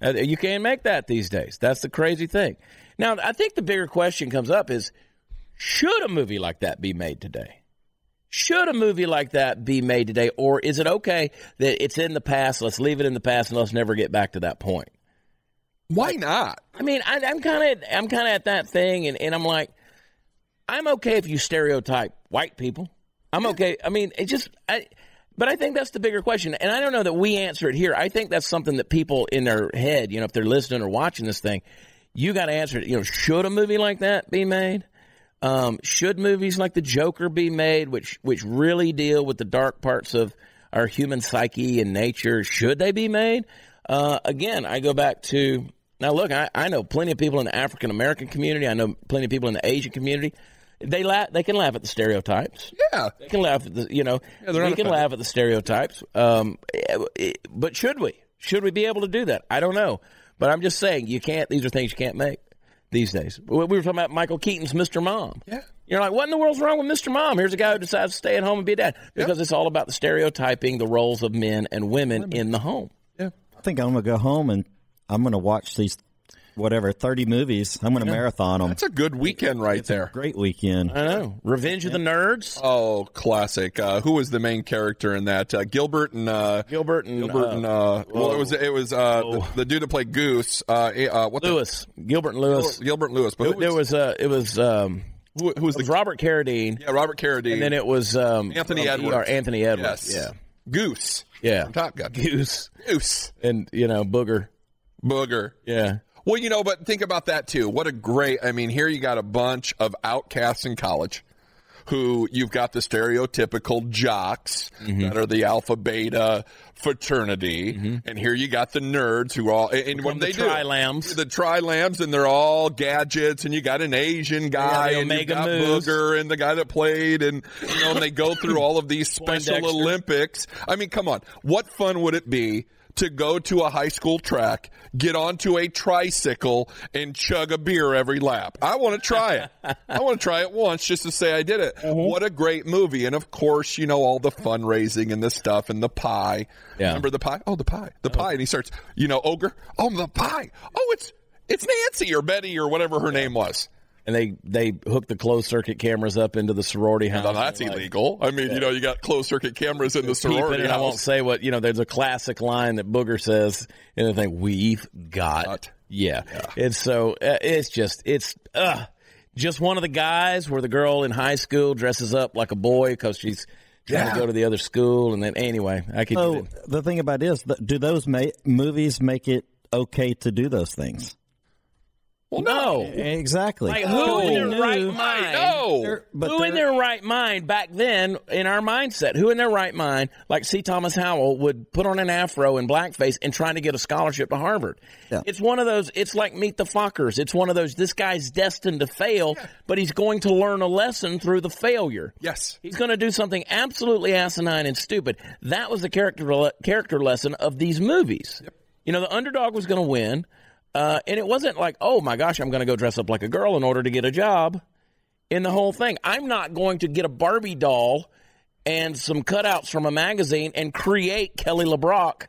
Uh, You can't make that these days. That's the crazy thing. Now, I think the bigger question comes up is should a movie like that be made today? Should a movie like that be made today? Or is it okay that it's in the past? Let's leave it in the past and let's never get back to that point. Why not? I mean, I, I'm kind of I'm kind of at that thing, and, and I'm like, I'm okay if you stereotype white people. I'm okay. I mean, it just, I, but I think that's the bigger question, and I don't know that we answer it here. I think that's something that people in their head, you know, if they're listening or watching this thing, you got to answer it. You know, should a movie like that be made? Um, should movies like The Joker be made, which which really deal with the dark parts of our human psyche and nature. Should they be made? Uh, again, I go back to now. Look, I, I know plenty of people in the African American community. I know plenty of people in the Asian community. They laugh. They can laugh at the stereotypes. Yeah. They can laugh at the. You know, they're we can laugh at the stereotypes. Um, eh, but should we? Should we be able to do that? I don't know. But I'm just saying, you can't. These are things you can't make these days. We we were talking about Michael Keaton's Mr. Mom. Yeah. You're like, what in the world's wrong with Mr. Mom? Here's a guy who decides to stay at home and be a dad because it's all about the stereotyping the roles of men and women in the home. Yeah. I think I'm going to go home and I'm going to watch these, whatever, 30 movies. I'm going to marathon them. That's a good weekend right there. Great weekend. I know. Revenge of the Nerds. Oh, classic. Uh, who was the main character in that? Uh, Gilbert and uh, Gilbert and Gilbert and uh, well, it was it was uh, the, the dude that played Goose. Uh, uh, what the- Lewis. Gilbert and Lewis. Gilbert and Lewis. But who there was uh, it was um, who, who was it was the Robert Carradine, yeah Robert Carradine and then it was um, Anthony from Edwards. ER, Anthony Edwards. Yes. Yeah, Goose. yeah. From Top Gun. Goose Goose. and you know Booger. Booger. Yeah. Well, you know, but think about that too. What a great, I mean, here you got a bunch of outcasts in college who you've got the stereotypical jocks Mm-hmm. that are the alpha beta fraternity. And here you got the nerds who all, and, and what the they tri-lambs. do. The tri-lambs and they're all gadgets and you got an Asian guy the and you got moves. Booger and the guy that played and, you know, and they go through all of these special Olympics. I mean, come on. What fun would it be to go to a high school track, get onto a tricycle, and chug a beer every lap? I want to try it. I want to try it once just to say I did it. Mm-hmm. What a great movie. And of course, you know, all the fundraising and the stuff and the pie. Yeah. Remember the pie? Oh, the pie. The pie. And he starts, you know, ogre. Oh, the pie. Oh, it's, it's Nancy or Betty or whatever her name was. And they they hook the closed circuit cameras up into the sorority house. Now that's Like, illegal. I mean, you know, you got closed circuit cameras in the sorority it, and I won't say what you know. There's a classic line that Booger says and the thing. We've got, Got. yeah. It's so uh, it's just it's uh just one of the guys where the girl in high school dresses up like a boy because she's trying Yeah. to go to the other school, and then anyway, I could. So the thing about it is, do those ma- movies make it okay to do those things? Well, no. Exactly. Like who in their Knew- right mind? No. But who in their right mind back then in our mindset? Who in their right mind, like C. Thomas Howell, would put on an afro and blackface and trying to get a scholarship to Harvard? Yeah. It's one of those. It's like Meet the Fockers. It's one of those. This guy's destined to fail, but he's going to learn a lesson through the failure. Yes. He's going to do something absolutely asinine and stupid. That was the character character lesson of these movies. You know, the underdog was going to win, uh, and it wasn't like, oh my gosh, I'm going to go dress up like a girl in order to get a job. In the whole thing, I'm not going to get a Barbie doll and some cutouts from a magazine and create Kelly LeBrock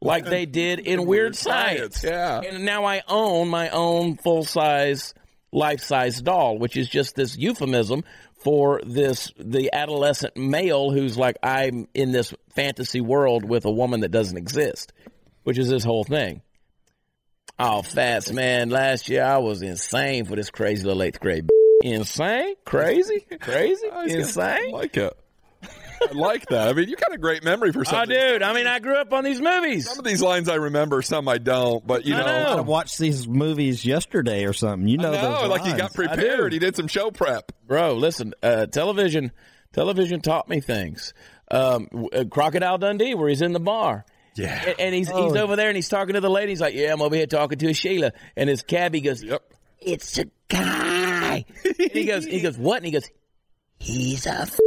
like they did in Weird Science. yeah. And now I own my own full size, life size doll, which is just this euphemism for this the adolescent male who's like, I'm in this fantasy world with a woman that doesn't exist, which is this whole thing. Oh, fats, man. Last year I was insane for this crazy little eighth grade. Insane? Crazy? Crazy? I Insane? like it. I like that. I mean, you got a great memory for Oh, something. dude. I mean, I grew up on these movies. Some of these lines I remember, some I don't. But you I know, know. I watched these movies yesterday or something. You know, no, those like he got prepared. He did some show prep. Bro, listen, uh, television, television taught me things. Um, uh, Crocodile Dundee, where he's in the bar. Yeah. And, and he's he's oh. over there and he's talking to the lady. He's like, "Yeah, I'm over here talking to Sheila." And his cabbie goes, Yep. "It's a guy." and he goes, "He goes what?" And he goes, "He's a." F-.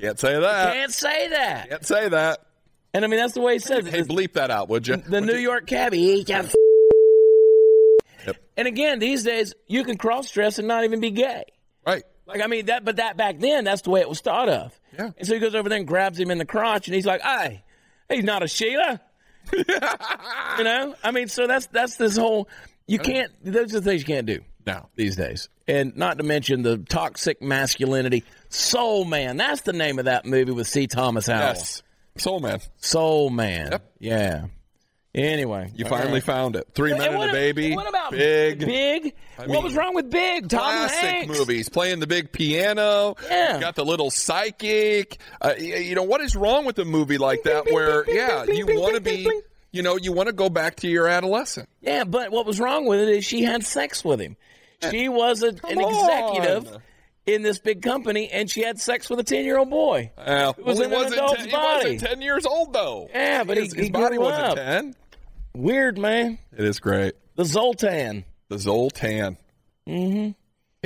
Can't say that. Can't say that. Can't say that. And I mean, that's the way he says Hey, it. bleep that out, would you? The New York cabbie, he's a. F-. Yep. And again, these days you can cross dress and not even be gay. Right. Like I mean that, but that back then, that's the way it was thought of. Yeah. And so he goes over there and grabs him in the crotch, and he's like, "Hey, he's not a Sheila." you know, I mean, so that's that's this whole. You can't. Those are the things you can't do Now. these days, and not to mention the toxic masculinity. Soul Man, that's the name of that movie with C. Thomas Howell. Yes. Soul Man. Soul Man. Yep. Yeah. Anyway, You finally right. found it. Three men And and a baby. What about big Big? I what mean, was wrong with Big? Tom classic Hanks. movies, playing the big piano. Yeah. Got the little psychic. Uh, you know what is wrong with a movie like that? bing, Where bing, yeah, bing, you want to be. You know, you want to go back to your adolescent. Yeah, but what was wrong with it is she had sex with him. She was a, an on. executive in this big company, and she had sex with a ten year old boy. Well, was well, in an wasn't adult's ten, body. He wasn't ten years old though. Yeah, but he- his, he his body wasn't up. ten. Weird, man. It is great. The Zoltan. The Zoltan. Mm-hmm.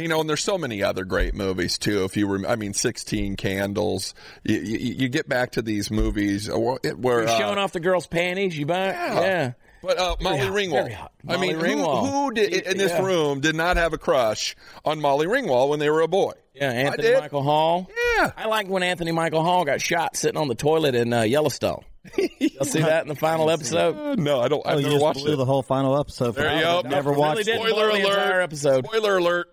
You know, and there's so many other great movies too. If you, were, I mean, Sixteen Candles. You, you, you get back to these movies where, where You're uh, showing off the girl's panties. You buy? Yeah. yeah. But uh, Molly hot, Ringwald. hot. I mean, Molly who, who did in this Yeah. room did not have a crush on Molly Ringwald when they were a boy? Yeah, Anthony. Michael Hall. Yeah. I like when Anthony Michael Hall got shot sitting on the toilet in uh, Yellowstone. You'll see that in the final episode. Uh, no, I don't. Oh, I've you never just watched blew it. the whole final episode. There you I've go. Never Really watched didn't it. blow the entire episode. Spoiler alert.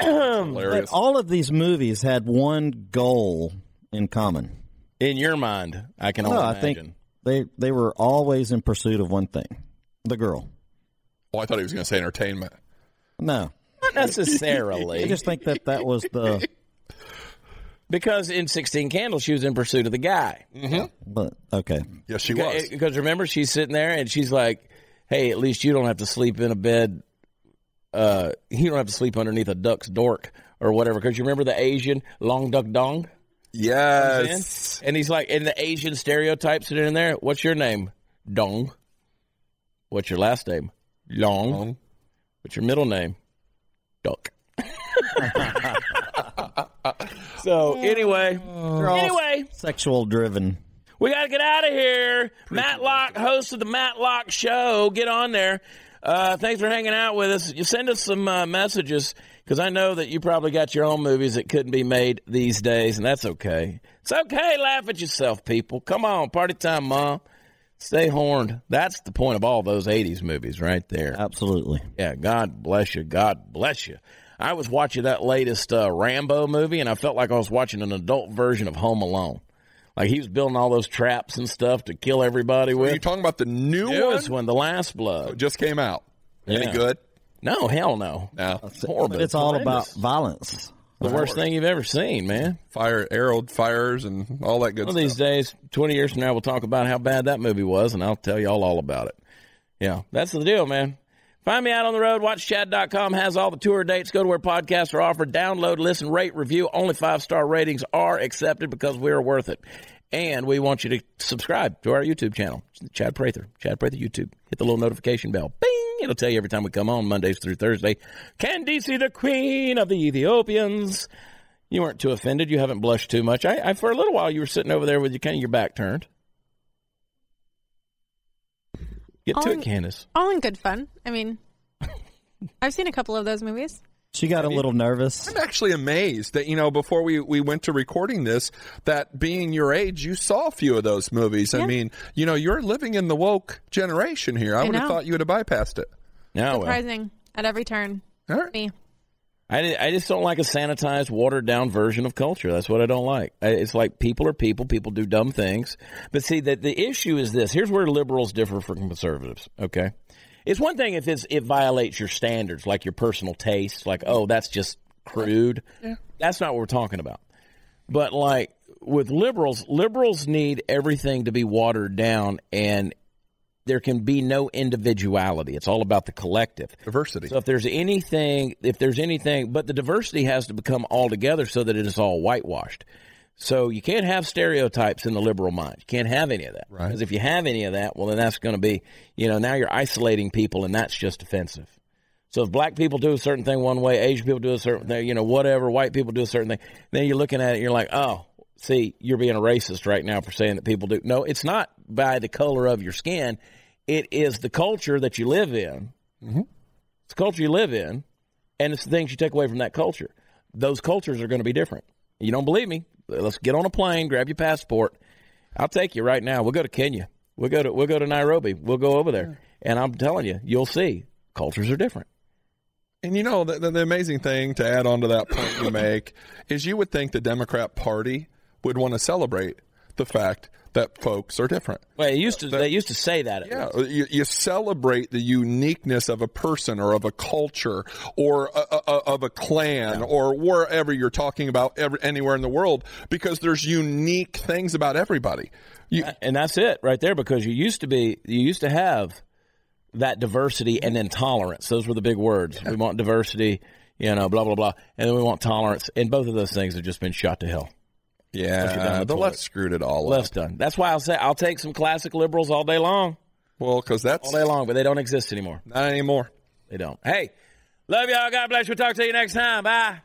Hilarious. All of these movies had one goal in common. In your mind, I can only No, I imagine. think they they were always in pursuit of one thing: the girl. Oh, I thought he was going to say entertainment. No, Not necessarily. I just think that that was the. Because in 16 Candles, she was in pursuit of the guy. But okay, Yes, she was. Because remember, she's sitting there and she's like, hey, at least you don't have to sleep in a bed. Uh, you don't have to sleep underneath a duck's dork or whatever. Because you remember the Asian long duck dong? Yes. And he's like, and the Asian stereotypes that are in there. What's your name? Dong. What's your last name? Long. What's your middle name? Duck. so anyway, anyway, sexual driven. we got to get out of here. Matt Locke, host of the Matt Locke Show, get on there. Uh, thanks for hanging out with us. You send us some uh, messages because I know that you probably got your own movies that couldn't be made these days, and that's okay. It's okay. Laugh at yourself, people. Come on, party time, mom. Stay horned. That's the point of all those '80s movies, right there. Absolutely. Yeah, God bless you. God bless you. I was watching that latest uh, Rambo movie, and I felt like I was watching an adult version of Home Alone. Like he was building all those traps and stuff to kill everybody Are with. Are you talking about the new It one? was when the Last Blood. It just came out. Any good? No, hell no. No. Horrible. But it's all about violence. the worst thing you've ever seen, man. Fire, arrowed fires, and all that good stuff. One of these days, 20 years from now, we'll talk about how bad that movie was, and I'll tell you all, all about it. Yeah, that's the deal, man. Find me out on the road. WatchChad.com has all the tour dates. Go to where podcasts are offered. Download, listen, rate, review. Only five star ratings are accepted because we're worth it. And we want you to subscribe to our YouTube channel, Chad Prather, Chad Prather YouTube. Hit the little notification bell. Bing! It'll tell you every time we come on Mondays through Thursday. Candace, the queen of the Ethiopians. You weren't too offended. You haven't blushed too much. I, I for a little while you were sitting over there with your kind of your back turned. Get to All it, in- Candace. All in good fun. I mean, I've seen a couple of those movies. She got a little nervous. I'm actually amazed that, you know, before we, we went to recording this, that being your age, you saw a few of those movies. I mean, you know, you're living in the woke generation here. I, I would have thought you would have bypassed it. No, well, Surprising at every turn. All right. Me. I, I just don't like a sanitized, watered down version of culture. That's what I don't like. It's like people are people. People do dumb things. But see, the, the issue is this. Here's where liberals differ from conservatives. Okay. It's one thing if it's, it violates your standards, like your personal taste, like, oh, that's just crude. Yeah. That's not what we're talking about. But like with liberals, liberals need everything to be watered down and there can be no individuality. It's all about the collective. Diversity. So if there's anything, if there's anything, but the diversity has to become all together so that it is all whitewashed. So you can't have stereotypes in the liberal mind. You can't have any of that. Right. Because if you have any of that, well, then that's going to be, you know, now you're isolating people and that's just offensive. So if black people do a certain thing one way, Asian people do a certain thing, you know, whatever, white people do a certain thing, then you're looking at it and you're like, oh, see, you're being a racist right now for saying that people do. No, it's not by the color of your skin. It is the culture that you live in. Mm-hmm. It's the culture you live in, and it's the things you take away from that culture. Those cultures are going to be different. You don't believe me? Let's get on a plane, grab your passport. I'll take you right now. We'll go to Kenya. We'll go to we'll go to Nairobi. We'll go over there, and I'm telling you, you'll see cultures are different. And you know, the, the, the amazing thing to add on to that point you make is you would think the Democrat Party would want to celebrate the fact that folks are different. Well, they used to they used to say that. Yeah, you, you celebrate the uniqueness of a person or of a culture or a, a, a- of a clan or wherever you're talking about every, anywhere in the world because there's unique things about everybody. You, and that's it right there because you used to be you used to have that diversity and intolerance. those were the big words we want diversity you know, blah blah blah, and then we want tolerance, and both of those things have just been shot to hell. Yeah, the the left screwed it all Left's up. done. That's why I'll say I'll take some classic liberals all day long, Well, because that's all day long, but they don't exist anymore. not anymore. They don't. Hey, love y'all. God bless you. We'll talk to you next time. Bye.